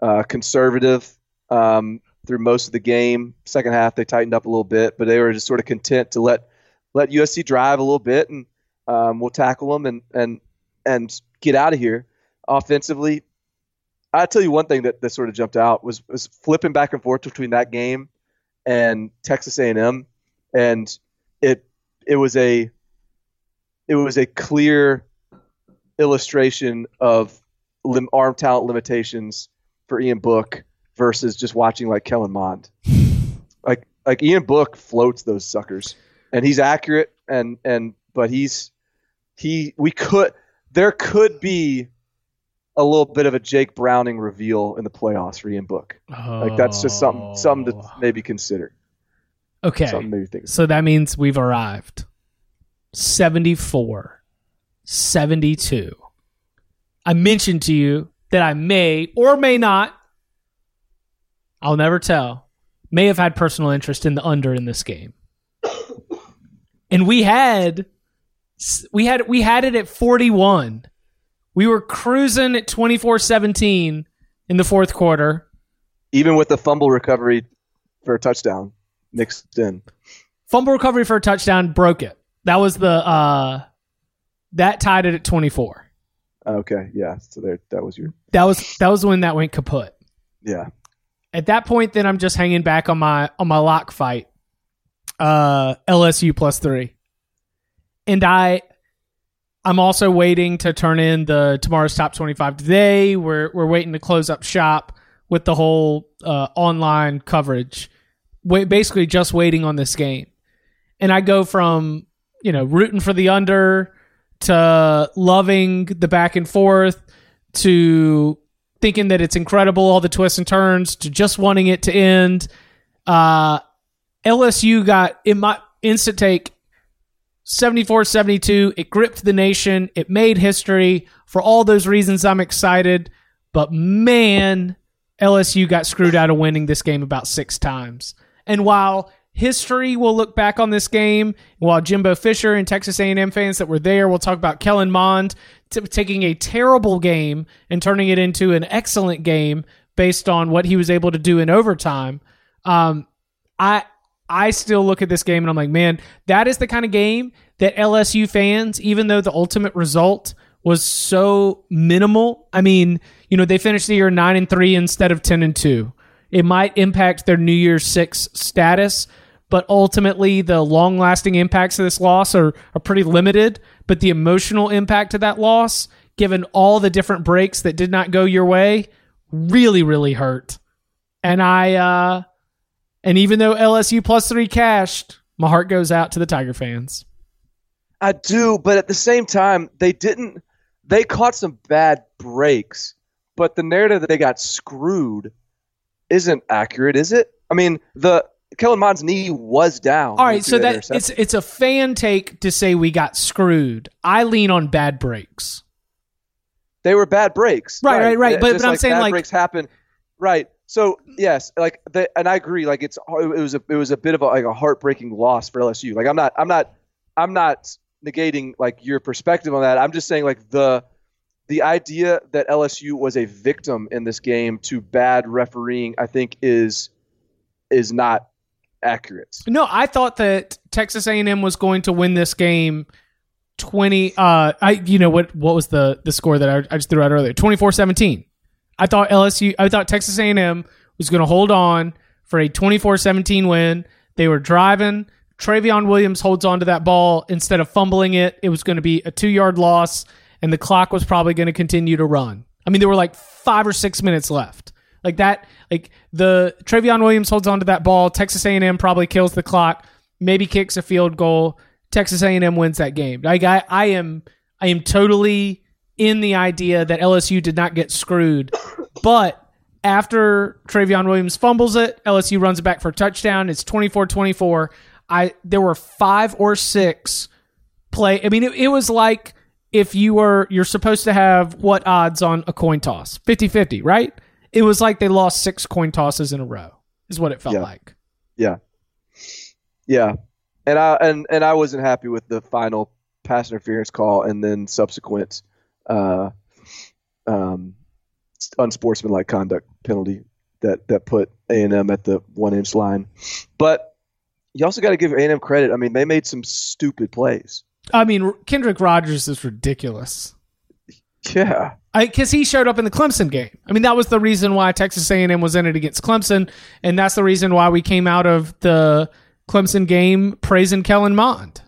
uh, conservative um, through most of the game. Second half they tightened up a little bit, but they were just sort of content to let let USC drive a little bit and um, we'll tackle them and and and get out of here. Offensively, I tell you one thing that, that sort of jumped out was was flipping back and forth between that game and Texas A&M, and it it was a it was a clear illustration of lim- arm talent limitations for Ian Book versus just watching like Kellen Mond. Like like Ian Book floats those suckers, and he's accurate and and but he's he we could there could be a little bit of a Jake Browning reveal in the playoffs for Ian Book. Like that's just something something to oh. maybe consider. Okay. Something maybe think. So that means we've arrived. 74, 72. I mentioned to you that I may or may not, I'll never tell, may have had personal interest in the under in this game. And we had we had we had it at 41. We were cruising at 24-17 in the fourth quarter. Even with the fumble recovery for a touchdown mixed in. Fumble recovery for a touchdown broke it. That was the uh that tied it at 24. Okay, yeah. So there, that was your That was that was when that went kaput. yeah. At that point then I'm just hanging back on my on my lock fight. Uh LSU plus 3. And I I'm also waiting to turn in the tomorrow's top 25 today. We're we're waiting to close up shop with the whole uh, online coverage. Wait, basically just waiting on this game. And I go from, you know, rooting for the under to loving the back and forth to thinking that it's incredible all the twists and turns to just wanting it to end. Uh LSU got in my instant take 74 72. It gripped the nation. It made history. For all those reasons, I'm excited. But man, LSU got screwed out of winning this game about six times. And while history will look back on this game, while Jimbo Fisher and Texas A&M fans that were there will talk about Kellen Mond t- taking a terrible game and turning it into an excellent game based on what he was able to do in overtime. Um, I I still look at this game and I'm like, man, that is the kind of game that LSU fans, even though the ultimate result was so minimal. I mean, you know, they finished the year nine and three instead of ten and two. It might impact their New Year's Six status, but ultimately the long lasting impacts of this loss are, are pretty limited. But the emotional impact of that loss, given all the different breaks that did not go your way, really, really hurt. And I uh and even though LSU plus three cashed, my heart goes out to the Tiger fans. I do, but at the same time, they didn't. They caught some bad breaks, but the narrative that they got screwed isn't accurate, is it? I mean, the Kellen Mond's knee was down. All right, so that it's it's a fan take to say we got screwed. I lean on bad breaks. They were bad breaks. Right, right, right. But, but I'm saying bad like breaks happen. Right. So yes, like the, and I agree. Like it's it was a it was a bit of a, like a heartbreaking loss for LSU. Like I'm not I'm not I'm not negating like your perspective on that. I'm just saying like the the idea that LSU was a victim in this game to bad refereeing, I think is is not accurate. No, I thought that Texas A&M was going to win this game 20 uh I you know what what was the the score that I, I just threw out earlier 24-17. I thought LSU I thought Texas A&M was going to hold on for a 24-17 win. They were driving Trayveon Williams holds on to that ball instead of fumbling it. It was going to be a 2-yard loss and the clock was probably going to continue to run. I mean, there were like 5 or 6 minutes left. Like that like the Trayveon Williams holds on to that ball. Texas A&M probably kills the clock, maybe kicks a field goal. Texas A&M wins that game. Like I, I am, I am totally in the idea that LSU did not get screwed, but after Trayveon Williams fumbles it, LSU runs it back for a touchdown. It's 24-24. I there were five or six play. I mean, it, it was like if you were you're supposed to have what odds on a coin toss 50-50, right? It was like they lost six coin tosses in a row. Is what it felt Yeah. like. Yeah. Yeah. And I and and I wasn't happy with the final pass interference call and then subsequent uh, um, unsportsmanlike conduct penalty that that put A and M at the one inch line. But you also got to give A and M credit. I mean, they made some stupid plays. I mean, Kendrick Rogers is ridiculous. Yeah. because he showed up in the Clemson game. I mean, that was the reason why Texas A&M was in it against Clemson, and that's the reason why we came out of the Clemson game praising Kellen Mond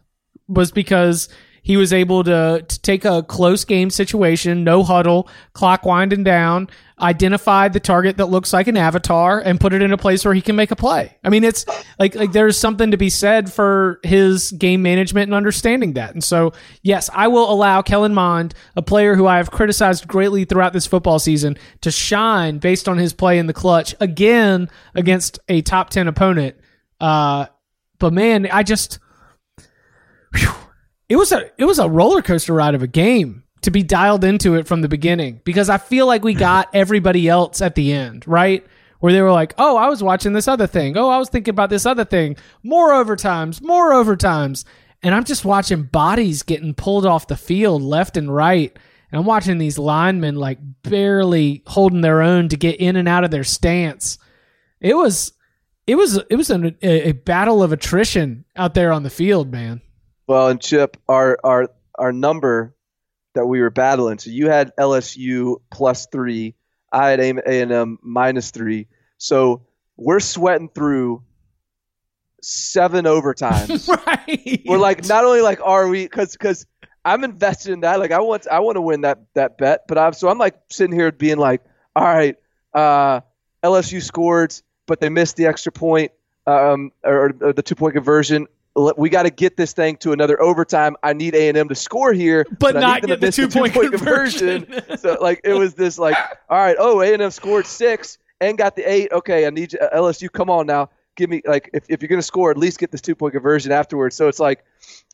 was because he was able to, to take a close game situation, no huddle, clock winding down, identify the target that looks like an avatar, and put it in a place where he can make a play. I mean, it's like like there's something to be said for his game management and understanding that. And so, yes, I will allow Kellen Mond, a player who I have criticized greatly throughout this football season, to shine based on his play in the clutch again against a top ten opponent. Uh, but man, I just whew, it was a it was a roller coaster ride of a game to be dialed into it from the beginning because I feel like we mm-hmm. got everybody else at the end, right? Where they were like, "Oh, I was watching this other thing. Oh, I was thinking about this other thing. More overtimes, more overtimes." And I'm just watching bodies getting pulled off the field left and right. And I'm watching these linemen like barely holding their own to get in and out of their stance. It was it was it was an, a, a battle of attrition out there on the field, man. Well, and Chip, our our our number that we were battling. So you had LSU plus three. I had A and M minus three. So we're sweating through seven overtimes. right. we're like, not only like are we because because I'm invested in that. Like I want I want to win that that bet. But I'm so I'm like sitting here being like, all right, uh, LSU scored, but they missed the extra point um, or, or the two point conversion. We got to get this thing to another overtime. I need A and M to score here, But I not get the two-point conversion. so like it was this like, all right, oh A and M scored six and got the eight. Okay, I need you, uh, LSU. Come on now, give me like if, if you're gonna score, at least get this two point conversion afterwards. So it's like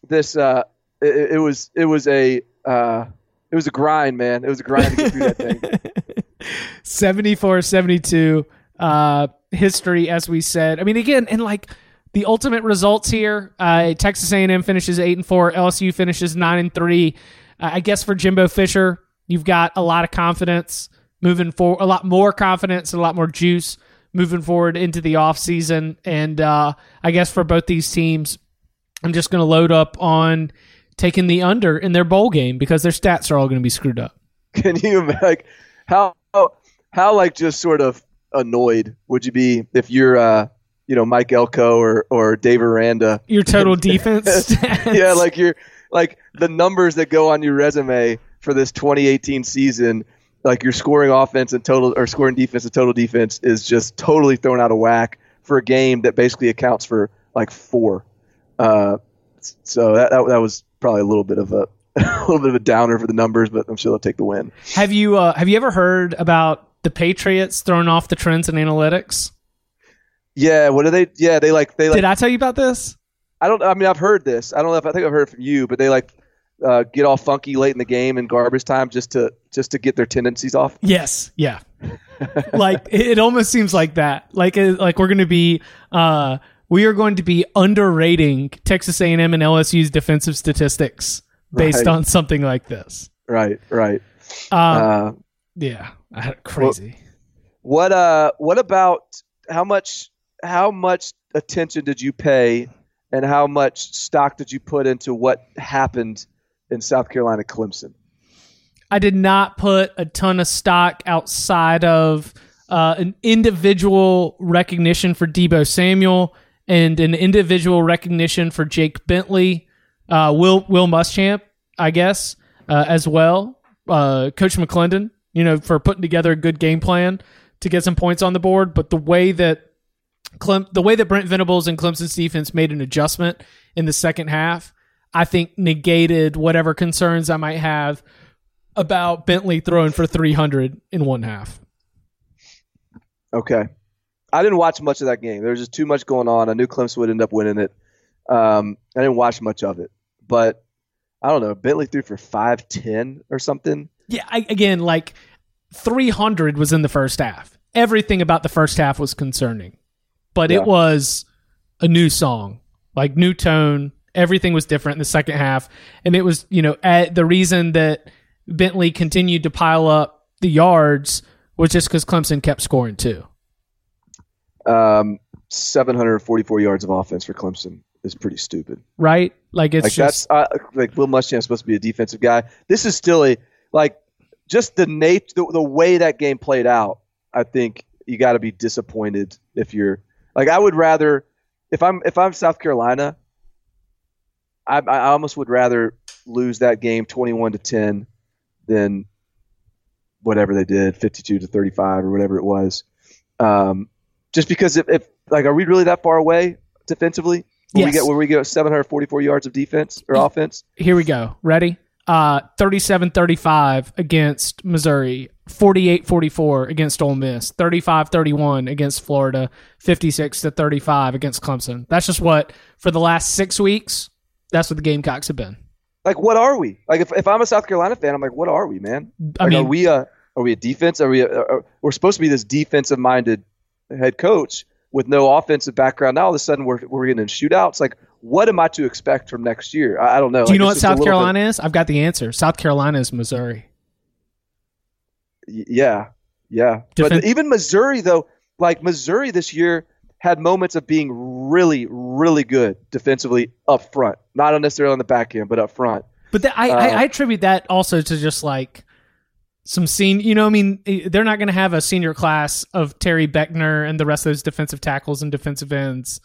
this. Uh, it, it was it was a uh, it was a grind, man. It was a grind to get through that thing. 74 72 uh history as we said i mean again and like the ultimate results here uh texas a&m finishes 8 and 4 lsu finishes 9 and 3 uh, i guess for jimbo fisher you've got a lot of confidence moving forward a lot more confidence and a lot more juice moving forward into the offseason and uh i guess for both these teams i'm just going to load up on taking the under in their bowl game because their stats are all going to be screwed up. Can you like how how like just sort of annoyed would you be if you're uh you know Mike Elko or or Dave Aranda? your total defense yeah, like you're like the numbers that go on your resume for this 2018 season. Like your scoring offense and total or scoring defense and total defense is just totally thrown out of whack for a game that basically accounts for like four. Uh, so that, that that was probably a little bit of a a little bit of a downer for the numbers, but I'm sure they'll take the win. Have you uh, have you ever heard about the Patriots throwing off the trends in analytics? Yeah, what do they? Yeah, they like they like. Did I tell you about this? I don't. I mean, I've heard this. I don't know if I think I've heard it from you, but they like uh, get all funky late in the game and garbage time just to just to get their tendencies off. Yes. Yeah. like it, it almost seems like that. Like it, like we're going to be uh we are going to be underrating Texas A&M and LSU's defensive statistics based Right. on something like this. Right. Right. Um, Uh, yeah, crazy. what uh? What about how much? How much attention did you pay, and how much stock did you put into what happened in South Carolina, Clemson? I did not put a ton of stock outside of uh, an individual recognition for Deebo Samuel and an individual recognition for Jake Bentley, uh, Will Will Muschamp, I guess, uh, as well. Uh, Coach McClendon, you know, for putting together a good game plan to get some points on the board. But the way that Clem, the way that Brent Venables and Clemson's defense made an adjustment in the second half, I think negated whatever concerns I might have about Bentley throwing for 300 in one half. Okay. I didn't watch much of that game. There was just too much going on. I knew Clemson would end up winning it. Um, I didn't watch much of it, but I don't know. Bentley threw for five ten or something. Yeah, I, again, like 300 was in the first half. Everything about the first half was concerning, but Yeah. it was a new song, like new tone. Everything was different in the second half, and it was you know at the reason that Bentley continued to pile up the yards was just because Clemson kept scoring too. Um, 744 yards of offense for Clemson is pretty stupid. Right? Like it's like just that's uh, like Will Muschamp's supposed to be a defensive guy. This is still a like just the nature, the, the way that game played out. I think you got to be disappointed if you're like I would rather if I'm if I'm South Carolina, I, I almost would rather lose that game 21 to 10 than whatever they did 52 to 35 or whatever it was. Um, just because if, if like are we really that far away defensively? When we Yes. get where we get 744 yards of defense or offense? here we go. Ready? Uh 37-35 against Missouri, 48-44 against Ole Miss, 35-31 against Florida, 56 to 35 against Clemson. That's just what for the last 6 weeks, that's what the Gamecocks have been. Like, what are we? Like, if, if I'm a South Carolina fan, I'm like, what are we, man? I mean, are we a are we a defense? Are we? A, are, we're supposed to be this defensive minded head coach with no offensive background. Now all of a sudden we're we're getting in shootouts. Like, what am I to expect from next year? I, I don't know. do you Like, know what South little bit- Carolina is? I've got the answer. South Carolina is Missouri. Yeah, yeah. But even Missouri though, like Missouri this year had moments of being really, really good defensively up front, not necessarily on the back end, but up front. But that, I, Uh, I, I attribute that also to just like some scene. You know, I mean, eh, they're not going to have a senior class of Terry Beckner and the rest of those defensive tackles and defensive ends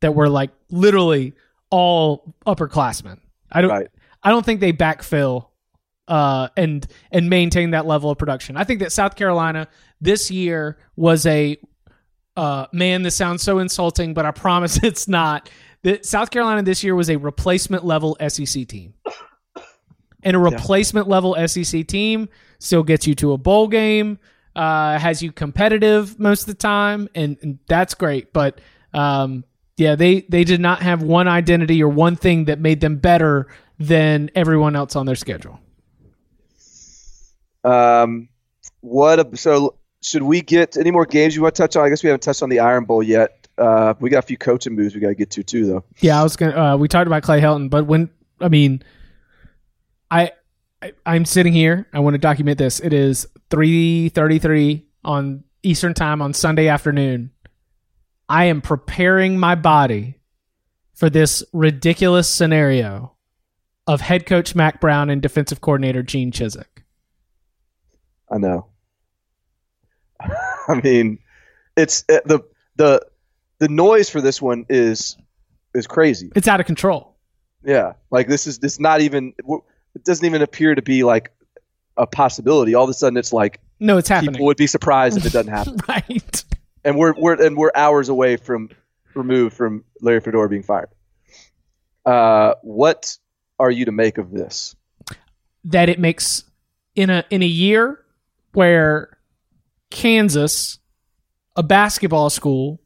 that were like literally all upperclassmen. I don't. Right. I don't think they backfill uh, and and maintain that level of production. I think that South Carolina this year was a uh, man. This sounds so insulting, but I promise it's not. That South Carolina this year was a replacement level SEC team, and a replacement level SEC team still gets you to a bowl game, uh, has you competitive most of the time, and, and that's great. But um, yeah, they they did not have one identity or one thing that made them better than everyone else on their schedule. Um, what? A, so should we get any more games you want to touch on? I guess we haven't touched on the Iron Bowl yet. Uh, we got a few coaching moves we got to get to too, though. Yeah, I was gonna. Uh, we talked about Clay Helton, but when I mean, I, I I'm sitting here. I want to document this. It is three thirty three on Eastern time on Sunday afternoon. I am preparing my body for this ridiculous scenario of head coach Mack Brown and defensive coordinator Gene Chizik. I know. I mean, it's uh, the the the noise for this one is is crazy. It's out of control. Yeah, like this is this not even it doesn't even appear to be like a possibility. All of a sudden, it's like No, it's happening. people would be surprised if it doesn't happen. right. and we're we're and we're hours away from removed from Larry Fedora being fired. Uh, what are you to make of this? that it makes in a in a year where Kansas, a basketball school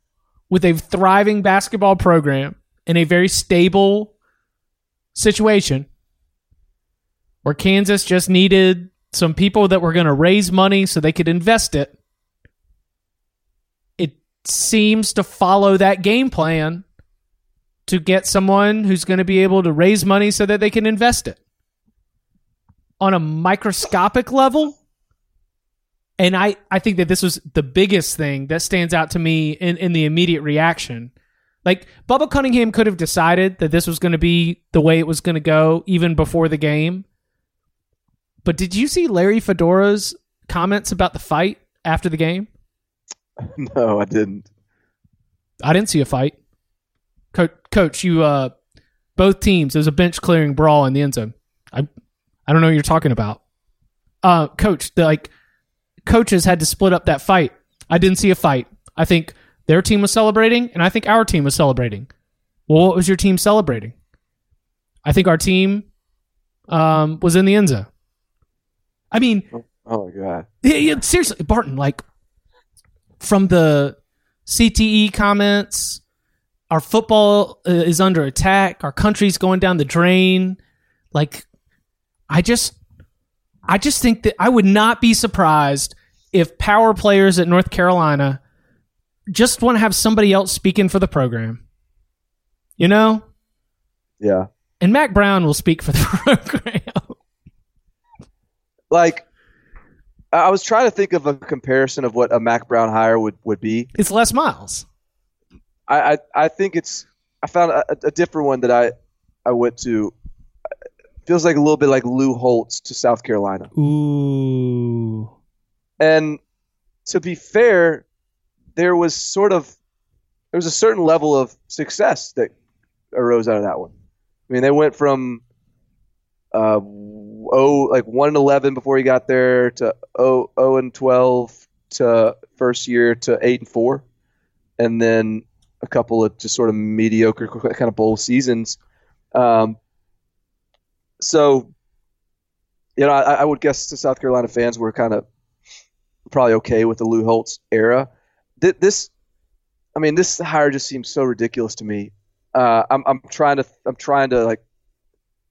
with a thriving basketball program in a very stable situation where Kansas just needed some people that were going to raise money so they could invest it. It seems to follow that game plan to get someone who's going to be able to raise money so that they can invest it. On a microscopic level, and I, I think that this was the biggest thing that stands out to me in, in the immediate reaction. Like Bubba Cunningham could have decided that this was going to be the way it was going to go even before the game. But did you see Larry Fedora's comments about the fight after the game? No, I didn't. I didn't see a fight. Coach, coach you uh both teams there's a bench clearing brawl in the end zone. I I don't know what you're talking about. Uh coach, the, like coaches had to split up that fight. I didn't see a fight. I think their team was celebrating, and I think our team was celebrating. Well, what was your team celebrating? I think our team um, was in the end zone. I mean, oh my god, seriously, Barton. Like from the CTE comments, our football uh, is under attack. Our country's going down the drain. Like, I just I just think that I would not be surprised if power players at North Carolina just want to have somebody else speaking for the program. You know? Yeah. And Mack Brown will speak for the program. like I was trying to think of a comparison of what a Mack Brown hire would, would be. It's Les Miles. I, I, I think it's I found a, a different one that I I went to feels like a little bit like Lou Holtz to South Carolina. Ooh. And to be fair, there was sort of there was a certain level of success that arose out of that one. I mean, they went from uh, oh like one and eleven before he got there to oh oh and twelve to first year to eight and four, and then a couple of just sort of mediocre kind of bowl seasons. Um, so, you know, I, I, would guess the South Carolina fans were kind of probably okay with the Lou Holtz era. This, I mean, this hire just seems so ridiculous to me. Uh, I'm, I'm trying to, I'm trying to like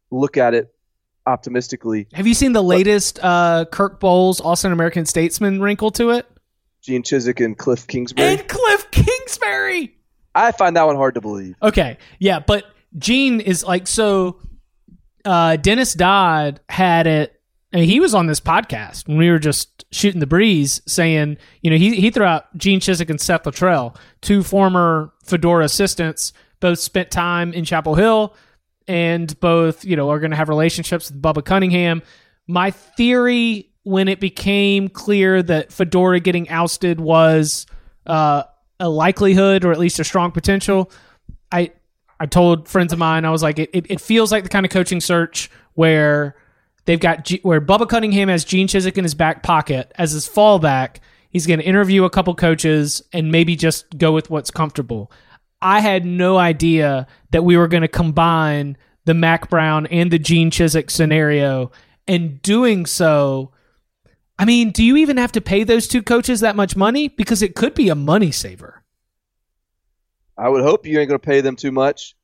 look at it optimistically. Have you seen the latest uh, Kirk Bohls Austin American Statesman wrinkle to it? Gene Chizik and Kliff Kingsbury. And Kliff Kingsbury. I find that one hard to believe. Okay, yeah, but Gene is like so uh, Dennis Dodd had it. I mean, he was on this podcast when we were just shooting the breeze, saying, you know, he he threw out Gene Chizik and Seth Littrell, two former Fedora assistants, both spent time in Chapel Hill, and both, you know, are going to have relationships with Bubba Cunningham. My theory when it became clear that Fedora getting ousted was uh, a likelihood or at least a strong potential, I I told friends of mine, I was like, it, it, it feels like the kind of coaching search where they've got G, where Bubba Cunningham has Gene Chizik in his back pocket as his fallback. He's going to interview a couple coaches and maybe just go with what's comfortable. I had no idea that we were going to combine the Mack Brown and the Gene Chizik scenario. And doing so, I mean, do you even have to pay those two coaches that much money? Because it could be a money saver. I would hope you ain't going to pay them too much.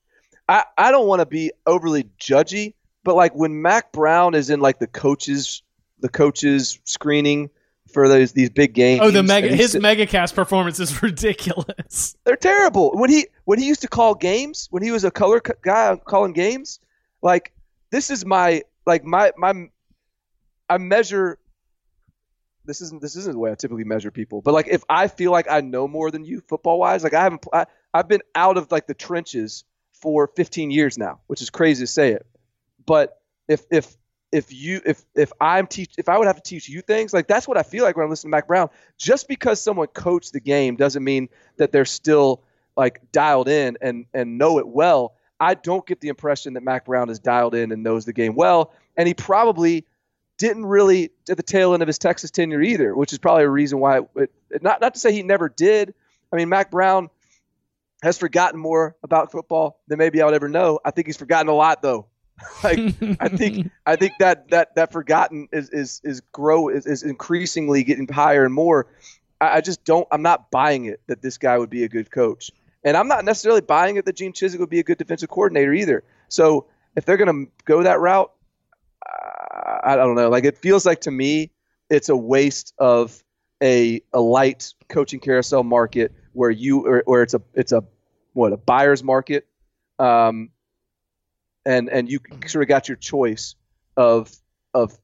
I, I don't want to be overly judgy, but like when Mack Brown is in like the coaches the coaches screening for those these big games. Oh, the mega his megacast performance is ridiculous. They're terrible. When he when he used to call games, when he was a color guy calling games, like this is my like my my I measure this isn't this isn't the way I typically measure people, but like if I feel like I know more than you football wise, like I haven't I, I've been out of like the trenches for 15 years now, which is crazy to say it. But if if if you if if I'm teach if I would have to teach you things like that's what I feel like when I'm listening to Mack Brown. Just because someone coached the game doesn't mean that they're still like dialed in and and know it well. I don't get the impression that Mack Brown is dialed in and knows the game well, and he probably didn't really at the tail end of his Texas tenure either, which is probably a reason why. It, not not to say he never did. I mean, Mack Brown has forgotten more about football than maybe I would ever know. I think he's forgotten a lot though. like I think I think that that that forgotten is is is grow is, is increasingly getting higher and more. I, I just don't I'm not buying it that this guy would be a good coach. And I'm not necessarily buying it that Gene Chizik would be a good defensive coordinator either. So if they're going to go that route, I don't know. Like it feels like to me, it's a waste of a a light coaching carousel market where you or, or it's a it's a what a buyer's market, um, and and you sort of got your choice of of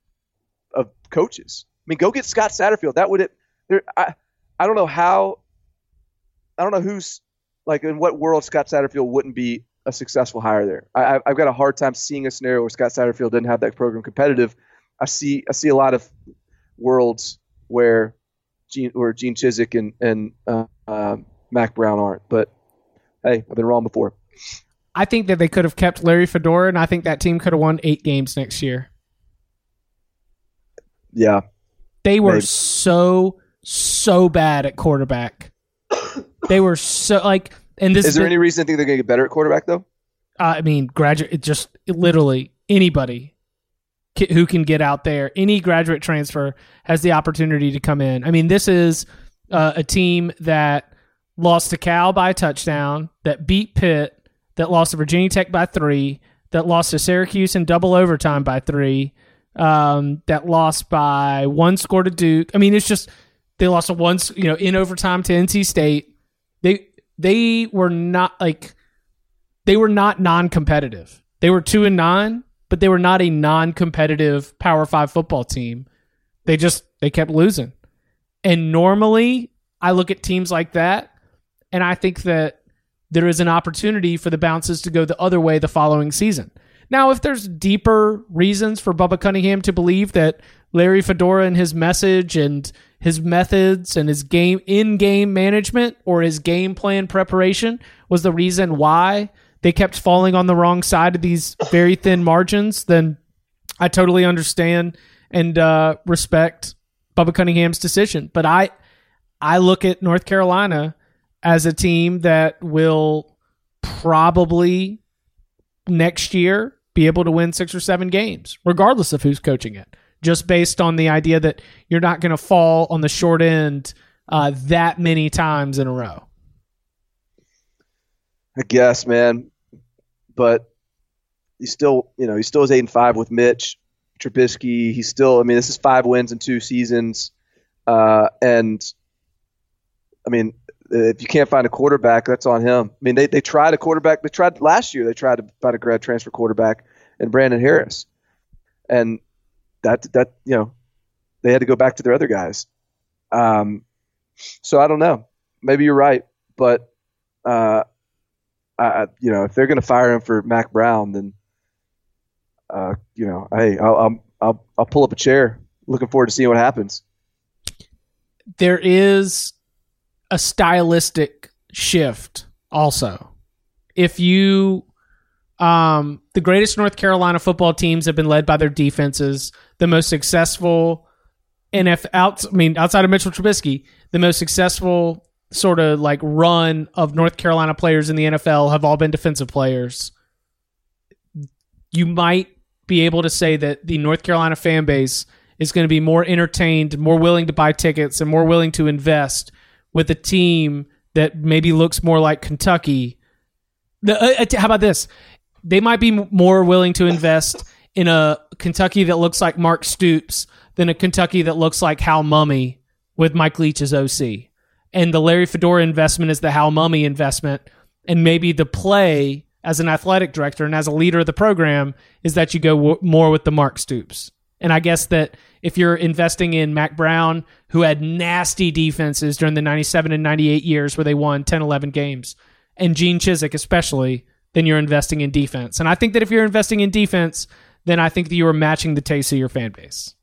of coaches. I mean, go get Scott Satterfield. That would it. There, I I don't know how. I don't know who's like in what world Scott Satterfield wouldn't be a successful hire there. I, I've got a hard time seeing a scenario where Scott Satterfield didn't have that program competitive. I see I see a lot of worlds where Gene where Gene Chizik and and uh, uh, Mack Brown aren't. But hey, I've been wrong before. I think that they could have kept Larry Fedora, and I think that team could have won eight games next year. Yeah, they were maybe. so so bad at quarterback. they were so like, and this is there the, any reason to think they're going to get better at quarterback though? I mean, graduate, just literally anybody who can get out there. Any graduate transfer has the opportunity to come in. I mean, this is uh, a team that lost to Cal by a touchdown, that beat Pitt, that lost to Virginia Tech by three, that lost to Syracuse in double overtime by three, um, that lost by one score to Duke. I mean, it's just they lost a one, you know, in overtime to NC State. They they were not like they were not non-competitive. They were two and nine but they were not a non-competitive Power 5 football team. They just they kept losing. And normally I look at teams like that and I think that there is an opportunity for the bounces to go the other way the following season. Now, if there's deeper reasons for Bubba Cunningham to believe that Larry Fedora and his message and his methods and his game in game management or his game plan preparation was the reason why they kept falling on the wrong side of these very thin margins, then I totally understand and uh, respect Bubba Cunningham's decision. But I I look at North Carolina as a team that will probably next year be able to win six or seven games, regardless of who's coaching it. Just based on the idea that you're not going to fall on the short end uh, that many times in a row. I guess, man but he still, you know, he still is eight and five with Mitch Trubisky. He's still, I mean, this is five wins in two seasons, uh, and I mean, if you can't find a quarterback, that's on him. I mean, they they tried a quarterback. They tried last year. They tried to find a grad transfer quarterback and Brandon Harris, and that that you know, they had to go back to their other guys. Um, so I don't know. Maybe you're right, but uh, I, you know, if they're going to fire him for Mack Brown, then, uh, you know, hey, I'll, I'll, I'll, I'll pull up a chair. Looking forward to seeing what happens. There is a stylistic shift also. If you, um, the greatest North Carolina football teams have been led by their defenses. The most successful NFL, out, I mean, outside of Mitchell Trubisky, the most successful sort of like run of North Carolina players in the NFL have all been defensive players. You might be able to say that the North Carolina fan base is going to be more entertained, more willing to buy tickets, and more willing to invest with a team that maybe looks more like Kentucky. Uh, uh how about this? They might be more willing to invest in a Kentucky that looks like Mark Stoops than a Kentucky that looks like Hal Mumme with Mike Leach's OC and the Larry Fedora investment is the Hal Mumme investment, and maybe the play as an athletic director and as a leader of the program is that you go w- more with the Mark Stoops. And I guess that if you're investing in Mack Brown, who had nasty defenses during the 97 and 98 years where they won 10, 11 games, and Gene Chizik especially, then you're investing in defense. And I think that if you're investing in defense, then I think that you are matching the taste of your fan base.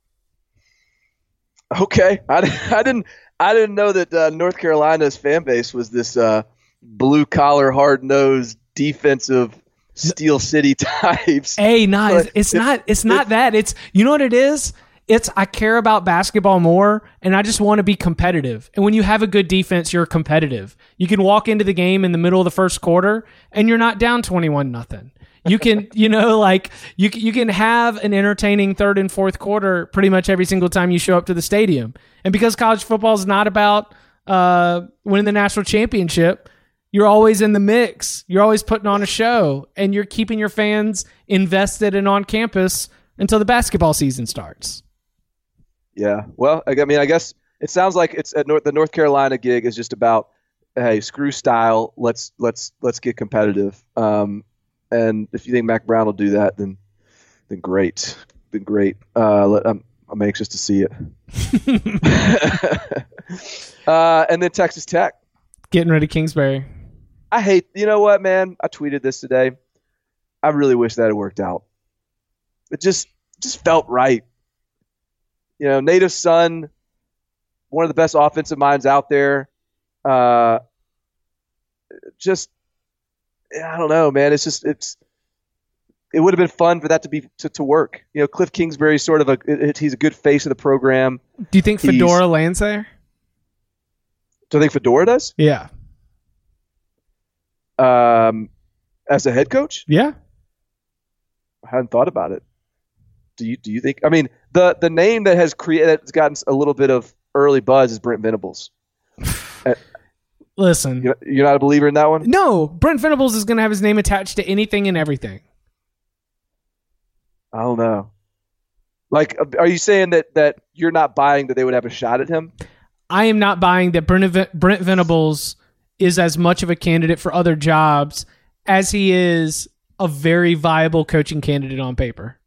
Okay, I, I didn't I didn't know that uh, North Carolina's fan base was this uh, blue collar, hard nosed, defensive Steel City types. Hey, not it's, it's not it's not that. It's you know what it is. It's I care about basketball more, and I just want to be competitive. And when you have a good defense, you're competitive. You can walk into the game in the middle of the first quarter, and you're not down twenty one nothing. You can, you know, like you you can have an entertaining third and fourth quarter pretty much every single time you show up to the stadium. And because college football is not about uh, winning the national championship, You're always in the mix. You're always putting on a show, and you're keeping your fans invested and on campus until the basketball season starts. Yeah. Well, I mean, I guess it sounds like it's at North, the North Carolina gig is just about hey, screw style. Let's let's let's get competitive. Um, and if you think Mack Brown will do that, then then great, then great. Uh, let, I'm I'm anxious to see it. uh, and then Texas Tech. Getting rid of Kingsbury. I hate. You know what, man? I tweeted this today. I really wish that had worked out. It just just felt right. You know, native son, one of the best offensive minds out there. Uh, just I don't know, man. It's just it's it would have been fun for that to be to, to work. You know, Kliff Kingsbury is sort of a it, he's a good face of the program. Do you think Fedora he's, lands there? Do I think Fedora does? Yeah. Um, as a head coach? Yeah. I hadn't thought about it. Do you do you think? I mean, the the name that has created that's gotten a little bit of early buzz is Brent Venables. Listen, you're not a believer in that one. No, Brent Venables is going to have his name attached to anything and everything. I don't know. Like, uh, are you saying that that you're not buying that they would have a shot at him? I am not buying that Brent, Brent Venables is as much of a candidate for other jobs as he is a very viable coaching candidate on paper.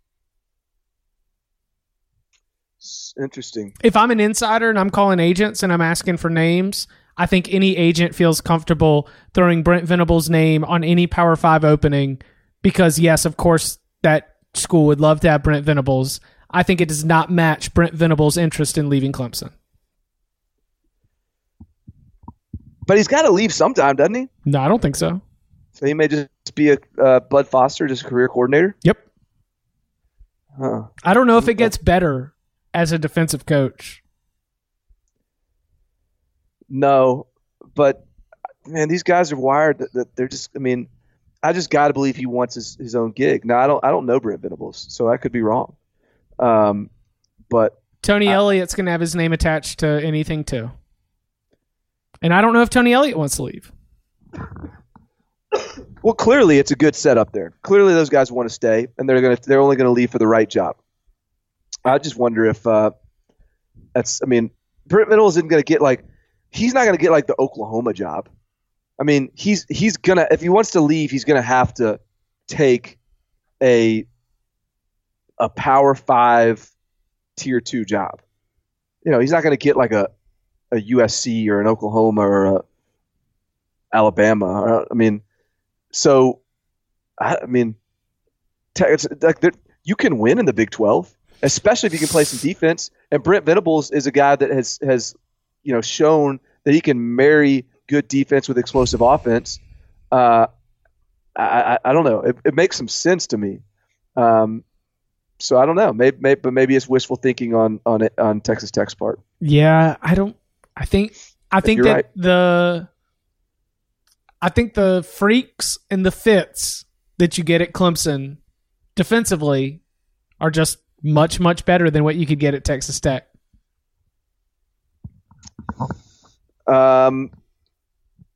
Interesting. If I'm an insider and I'm calling agents and I'm asking for names, I think any agent feels comfortable throwing Brent Venables' name on any Power Five opening because, yes, of course, that school would love to have Brent Venables. I think it does not match Brent Venables' interest in leaving Clemson. But he's got to leave sometime, doesn't he? No, I don't think so. So he may just be a uh, Bud Foster, just a career coordinator. Yep. Huh. I don't know if it gets better as a defensive coach. No, but man, these guys are wired that, that they're just. I mean, I just got to believe he wants his, his own gig. Now I don't I don't know Brent Venables, so I could be wrong. Um, but Tony I, Elliott's going to have his name attached to anything too. And I don't know if Tony Elliott wants to leave. Well, clearly it's a good setup there. Clearly those guys want to stay, and they're gonna they're only going to leave for the right job. I just wonder if uh, that's. I mean, Brent Venables isn't going to get like he's not going to get like the Oklahoma job. I mean, he's he's gonna if he wants to leave, he's gonna have to take a a Power Five Tier Two job. You know, he's not going to get like a a USC or an Oklahoma or a Alabama. I mean, so I, I mean, like you can win in the Big Twelve, especially if you can play some defense. And Brent Venables is a guy that has has you know shown that he can marry good defense with explosive offense. Uh, I, I, I, don't know. It, it, makes some sense to me. Um, so I don't know. Maybe, maybe, but maybe it's wishful thinking on on it, on Texas Tech's part. Yeah, I don't. I think I think that right. the I think the freaks and the fits that you get at Clemson defensively are just much much better than what you could get at Texas Tech. Um,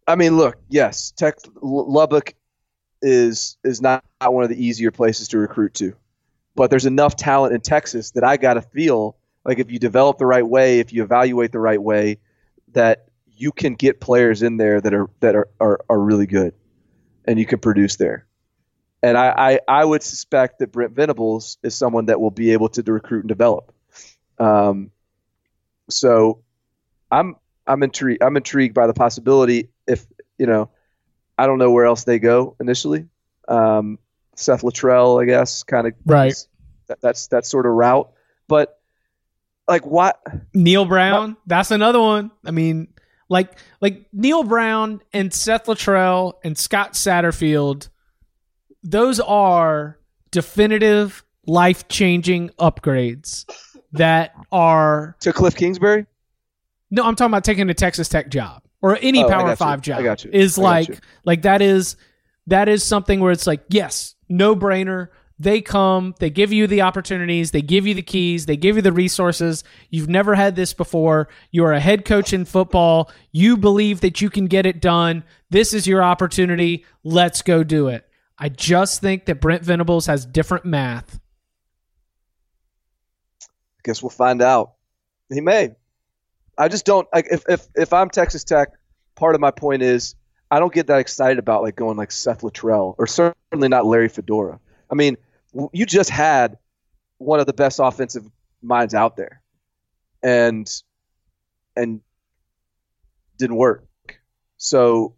I mean, look, yes, Tech Lubbock is is not, not one of the easier places to recruit to, but there's enough talent in Texas that I got to feel like if you develop the right way, if you evaluate the right way, that you can get players in there that are that are, are, are really good, and you can produce there. And I, I, I would suspect that Brent Venables is someone that will be able to, to recruit and develop. Um, so I'm I'm intrigued. I'm intrigued by the possibility. If you know, I don't know where else they go initially. Um, Seth Littrell, I guess, kind of right. That, that's that sort of route. But like what? Neal Brown. What? That's another one. I mean, like like Neal Brown and Seth Littrell and Scott Satterfield. Those are definitive life changing upgrades that are to Kliff Kingsbury. No, I'm talking about taking a Texas Tech job or any oh, Power Five job. I got you. Is like like that is that is something where it's like yes, no brainer. they come, they give you the opportunities, they give you the keys, they give you the resources. You've never had this before. You are a head coach in football. You believe that you can get it done. This is your opportunity. Let's go do it. I just think that Brent Venables has different math. I guess we'll find out. He may. I just don't like if if if I'm Texas Tech. Part of my point is I don't get that excited about like going like Seth Littrell or certainly not Larry Fedora. I mean, you just had one of the best offensive minds out there, and and didn't work. So,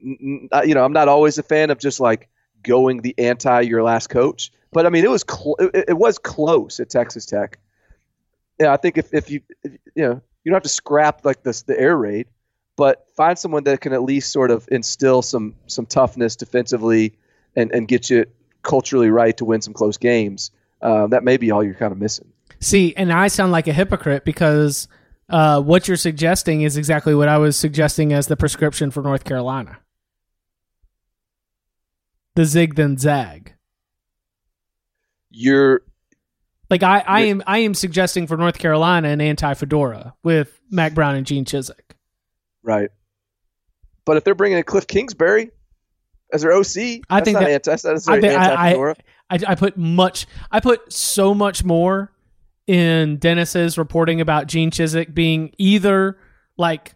you know, I'm not always a fan of just like going the anti your last coach, but I mean, it was cl- it, it, was close at Texas Tech. Yeah, I think if if you if, you know you don't have to scrap like this the air raid, but find someone that can at least sort of instill some some toughness defensively and and get you culturally right to win some close games. Uh, that may be all you're kind of missing. See, and I sound like a hypocrite because uh, what you're suggesting is exactly what I was suggesting as the prescription for North Carolina. The zig then zag. You're like I, I am I am suggesting for North Carolina an anti Fedora with Mack Brown and Gene Chizik. Right. But if they're bringing in Kliff Kingsbury, as their OC. I think that, anti, that's I, think, I, I, I, I put much. I put so much more in Dennis's reporting about Gene Chizik being either like.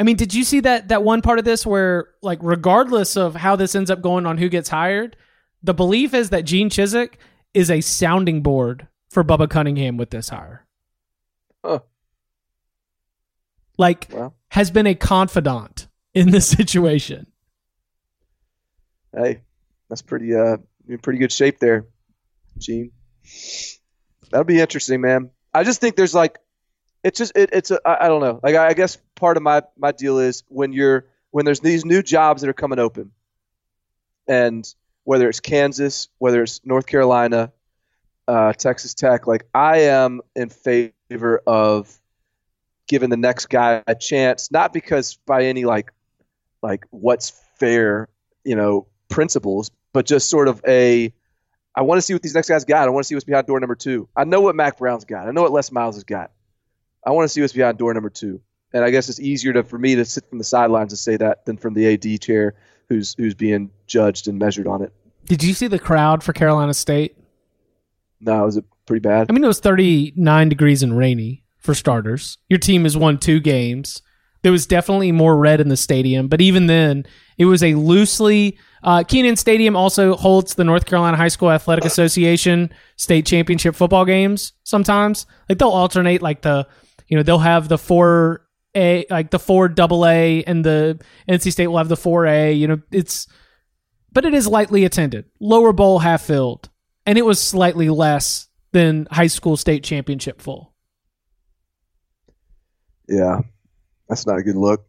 I mean, did you see that that one part of this where, like, regardless of how this ends up going on who gets hired, the belief is that Gene Chizik is a sounding board for Bubba Cunningham with this hire. Huh. Like, well. has been a confidant in this situation hey, that's pretty uh in pretty good shape there, Gene. That'll be interesting, man. I just think there's like, it's just it, it's a I, I don't know. Like I, I guess part of my my deal is when you're when there's these new jobs that are coming open, and whether it's Kansas, whether it's North Carolina, uh, Texas Tech, like I am in favor of giving the next guy a chance, not because by any like like what's fair, you know, principles, but just sort of a I want to see what these next guys got. I want to see what's behind door number two. I know what Mack Brown's got. I know what Les Miles has got. I want to see what's behind door number two. And I guess it's easier to for me to sit from the sidelines and say that than from the AD chair who's who's being judged and measured on it. Did you see the crowd for Carolina State? No, it was it pretty bad? I mean, it was 39 degrees and rainy for starters. Your team has won two games. There was definitely more red in the stadium, but even then, it was a loosely uh, Kenan Stadium also holds the North Carolina High School Athletic Association state championship football games. Sometimes, like they'll alternate, like the you know they'll have the four A, like the four double A, and the NC State will have the four A. You know, it's but it is lightly attended, lower bowl half filled, and it was slightly less than high school state championship full. Yeah, that's not a good look.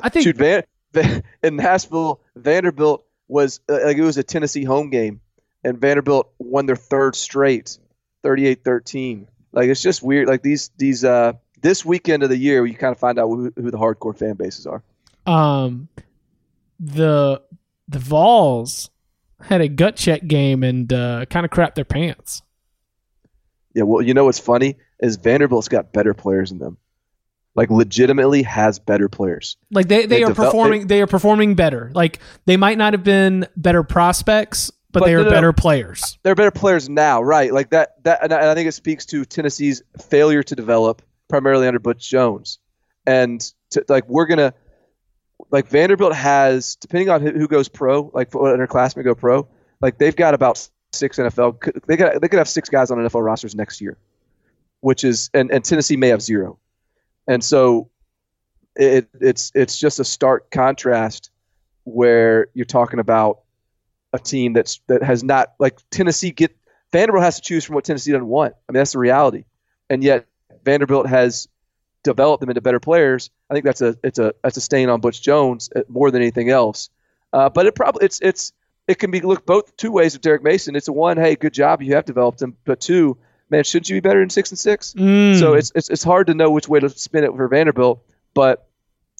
I think Shoot, Van, in Nashville, Vanderbilt was uh, like it was a Tennessee home game, and Vanderbilt won their third straight, 38-13. Like it's just weird. Like these these uh this weekend of the year, you kind of find out who, who the hardcore fan bases are. Um, the the Vols had a gut check game and uh, kind of crapped their pants. Yeah, well, you know what's funny is Vanderbilt's got better players in them like legitimately has better players. Like they, they, they are develop, performing they, they, are performing better. Like they might not have been better prospects, but, but they are better players. They're better players now, right? Like that that and I think it speaks to Tennessee's failure to develop primarily under Butch Jones. And to, like we're going to like Vanderbilt has depending on who goes pro, like what underclassmen go pro, like they've got about six NFL they got they could have six guys on NFL rosters next year. Which is and, and Tennessee may have zero and so it, it's it's just a stark contrast where you're talking about a team that's that has not like Tennessee get Vanderbilt has to choose from what Tennessee doesn't want. I mean that's the reality, and yet Vanderbilt has developed them into better players. I think that's a it's a that's a stain on Butch Jones uh, more than anything else. Uh, but it probably it's it's it can be looked both two ways with Derek Mason. It's a one, hey, good job, you have developed him, but two, man, shouldn't you be better than six and six? Mm. So it's, it's it's hard to know which way to spin it for Vanderbilt, but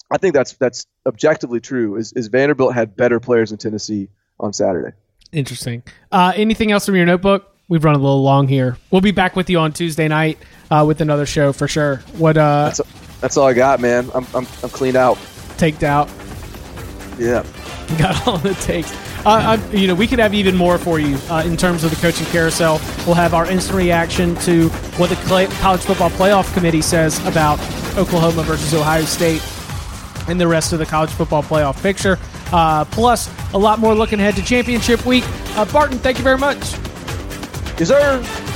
I think that's that's objectively true. Is is Vanderbilt had better players in Tennessee on Saturday? Interesting. Uh, anything else from your notebook? We've run a little long here. We'll be back with you on Tuesday night uh, with another show for sure. What uh, That's, that's all I got, man. I'm, I'm, I'm cleaned out. taked out? Yeah. Got all it takes. Uh, I, you know, we could have even more for you uh, in terms of the coaching carousel. We'll have our instant reaction to what the College Football Playoff Committee says about Oklahoma versus Ohio State and the rest of the college football playoff picture. Uh, plus, a lot more looking ahead to championship week. Uh, Barton, thank you very much. Deserve.